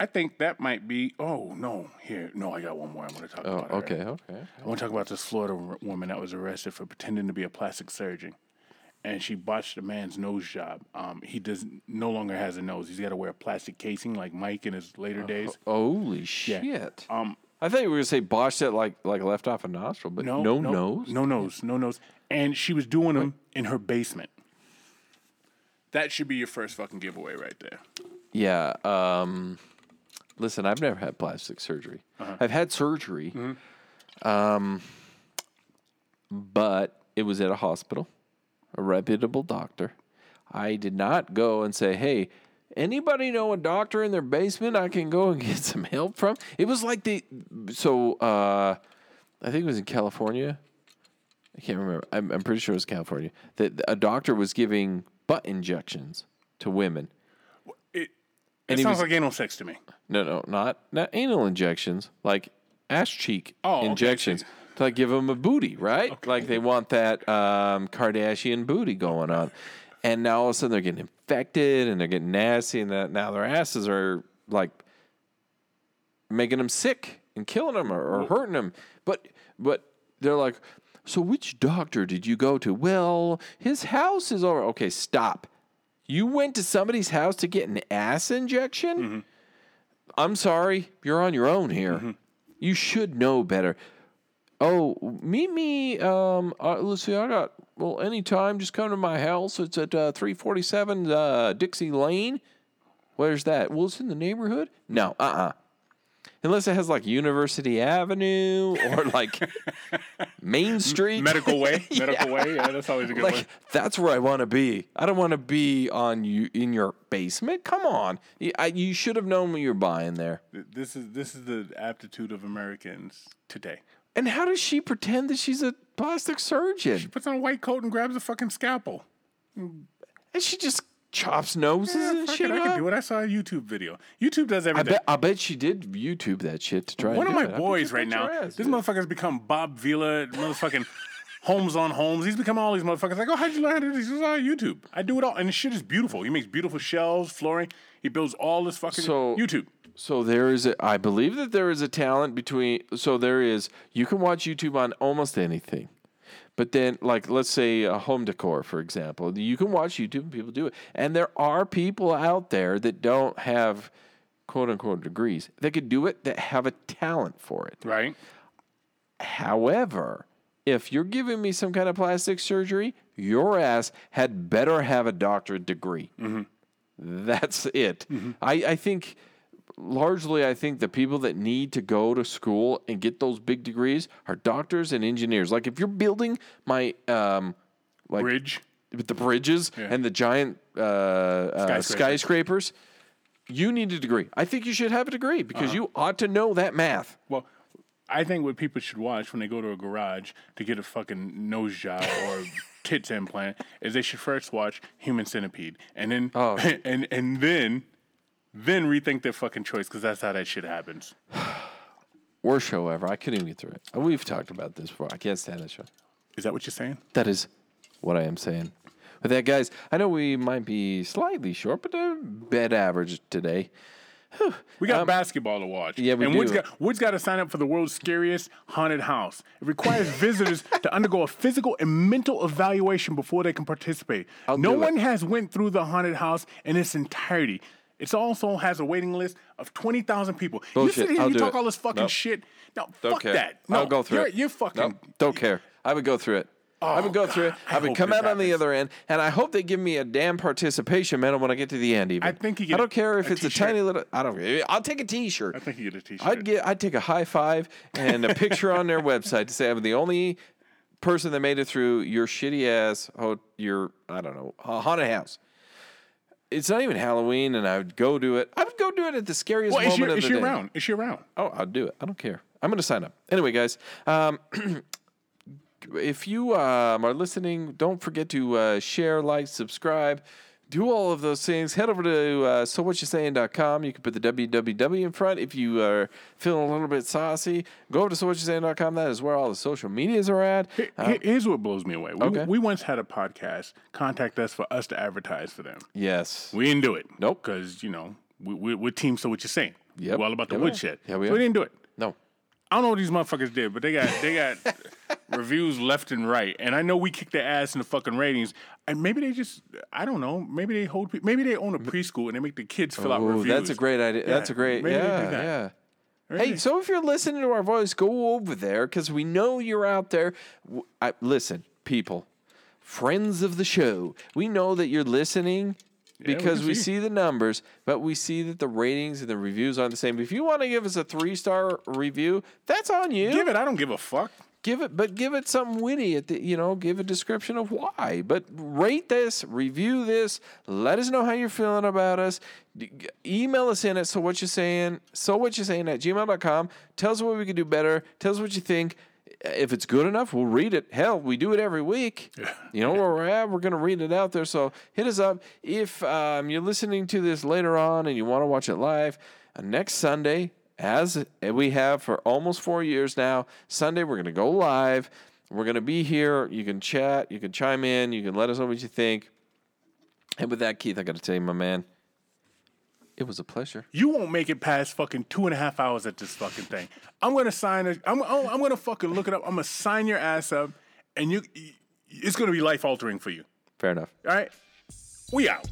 I think that might be. Oh no! Here, no, I got one more. I'm going to talk oh, about. okay, okay. I want to talk about this Florida woman that was arrested for pretending to be a plastic surgeon, and she botched a man's nose job. Um, he does no longer has a nose. He's got to wear a plastic casing like Mike in his later days. Holy shit! Um, I thought you were gonna say botched it like like left off a nostril, but no, no, no nose. no nose, no nose, and she was doing them in her basement. That should be your first fucking giveaway right there. Yeah. Um, listen, I've never had plastic surgery. Uh-huh. I've had surgery, Mm-hmm. um, but it was at a hospital, a reputable doctor. I did not go and say, "Hey, anybody know a doctor in their basement I can go and get some help from?" It was like the so uh, I think it was in California. I can't remember. I'm, I'm pretty sure it was California. That a doctor was giving butt injections to women. It, it And sounds was- like anal sex to me. No, no, not not anal injections, like ass cheek Oh, okay. To like give them a booty, right? Like they want that um, Kardashian booty going on, and now all of a sudden they're getting infected and they're getting nasty, and that now their asses are like making them sick and killing them or, or hurting them. But but they're like, so which doctor did you go to? Well, his house is over. Okay, stop. You went to somebody's house to get an ass injection? I'm sorry, you're on your own here. You should know better. Oh, meet me. Um, uh, let's see. I got well. Anytime, just come to my house. It's at uh, 347 uh, Dixie Lane. Where's that? Well, it's in the neighborhood. No, uh, uh Unless it has like University Avenue or like Main Street. Medical way, medical way. Yeah, that's always a good like one. that's where I want to be. I don't want to be on you in your basement. Come on, you, I, you should have known what you're buying there. This is this is the aptitude of Americans today. And how does she pretend that she's a plastic surgeon? She puts on a white coat and grabs a fucking scalpel. And she just chops noses Yeah, and shit it, I can do it. I saw a YouTube video. YouTube does I everything. bet. I bet she did YouTube that shit to try. One of my it. Boys right now, ass this did. motherfucker's become Bob Vila, motherfucking Holmes on Homes. He's become all these motherfuckers. Like, oh, how'd you learn how to do this? This is on YouTube. I do it all, and the shit is beautiful. He makes beautiful shelves, flooring. He builds all this fucking So- YouTube. So there is, a, I believe that there is a talent between. So there is. You can watch YouTube on almost anything, but then, like, let's say a home decor, for example, you can watch YouTube and people do it, and there are people out there that don't have quote unquote degrees that could do it that have a talent for it. Right? However, if you're giving me some kind of plastic surgery, your ass had better have a doctorate degree. That's it. I, I think largely, I think the people that need to go to school and get those big degrees are doctors and engineers. Like if you're building my um, like Bridge. with the bridges and the giant uh, uh, Skyscrapers. skyscrapers, you need a degree. I think you should have a degree because you ought to know that math. Well, I think what people should watch when they go to a garage to get a fucking nose job or tits implant is they should first watch Human Centipede and then Oh. and and then then rethink their fucking choice because that's how that shit happens. Worst show ever. I couldn't even get through it. We've talked about this before. I can't stand that show. Is that what you're saying? That is what I am saying. With that, guys, I know we might be slightly short, but a bed average today. We got basketball to watch. Um, yeah, we and Woods do. got Woods got to sign up for the world's scariest haunted house. It requires visitors to undergo a physical and mental evaluation before they can participate. no do it. one has went through the haunted house in its entirety. It also has a waiting list of twenty thousand people. Bullshit. You sit here I'll and you talk it. all this fucking Nope. shit. No, Don't fuck care. that. No, I'll go through you're, it. You're fucking. Nope, don't care. I would go through it. I would go through it. I I would hope come this out on the other end, and I hope they give me a damn participation medal when I get to the end. Even I think you I don't care if a it's a t-shirt. tiny little. I don't. Care. I'll take a T-shirt. I think you get a T-shirt. I'd get. I'd take a high five and a picture on their website to say I'm the only person that made it through your shitty ass. Oh, your I don't know haunted house. It's not even Halloween, and I would go do it. I would go do it at the scariest well, is moment she, of is the she day. around? Is she around? Oh, I'll do it. I don't care. I'm going to sign up. Anyway, guys, um, if you um, are listening, don't forget to uh, share, like, subscribe, do all of those things. Head over to uh, sowhatyousaying.com. You can put the www in front if you are feeling a little bit saucy. Go over to sowhatyousaying.com. That is where all the social medias are at. Here- Here's what blows me away. We, okay. we once had a podcast contact us for us to advertise for them. Yes. We didn't do it. Nope. Because, you know, we, we, we're team So What You're Saying. Yep. We're all about the Yeah, woodshed. Yeah, we so we didn't do it. No. I don't know what these motherfuckers did, but they got they got reviews left and right, and I know we kick their ass in the fucking ratings. And maybe they just, I don't know, maybe they hold, pe- maybe they own a preschool and they make the kids fill out Oh, reviews. that's a great idea. that's a great. maybe they do Yeah, yeah. Maybe Hey, so if you're listening to our voice, go over there because we know you're out there. I, listen, people, friends of the show, we know that you're listening we because can we, see. see the numbers, but we see that the ratings and the reviews aren't the same. If you want to give us a three star review, that's on you. Give it, I don't give a fuck. Give it, but give it something witty at the, you know, give a description of why. But rate this, review this, let us know how you're feeling about us. D- Email us in at so what you're saying, so what you're saying at gmail.com. Tell us what we can do better. Tell us what you think. If it's good enough, we'll read it. Hell, we do it every week. You know where we're at. We're going to read it out there. So hit us up. If um, you're listening to this later on and you want to watch it live, uh, next Sunday, as we have for almost four years now. Sunday, we're going to go live. We're going to be here. You can chat, you can chime in, you can let us know what you think. And with that, Keith, I got to tell you, my man, it was a pleasure. You won't make it past fucking two and a half hours at this fucking thing. I'm gonna sign it. I'm, I'm, I'm gonna fucking look it up. I'm gonna sign your ass up, and you, it's gonna be life altering for you. Fair enough. All right, we out.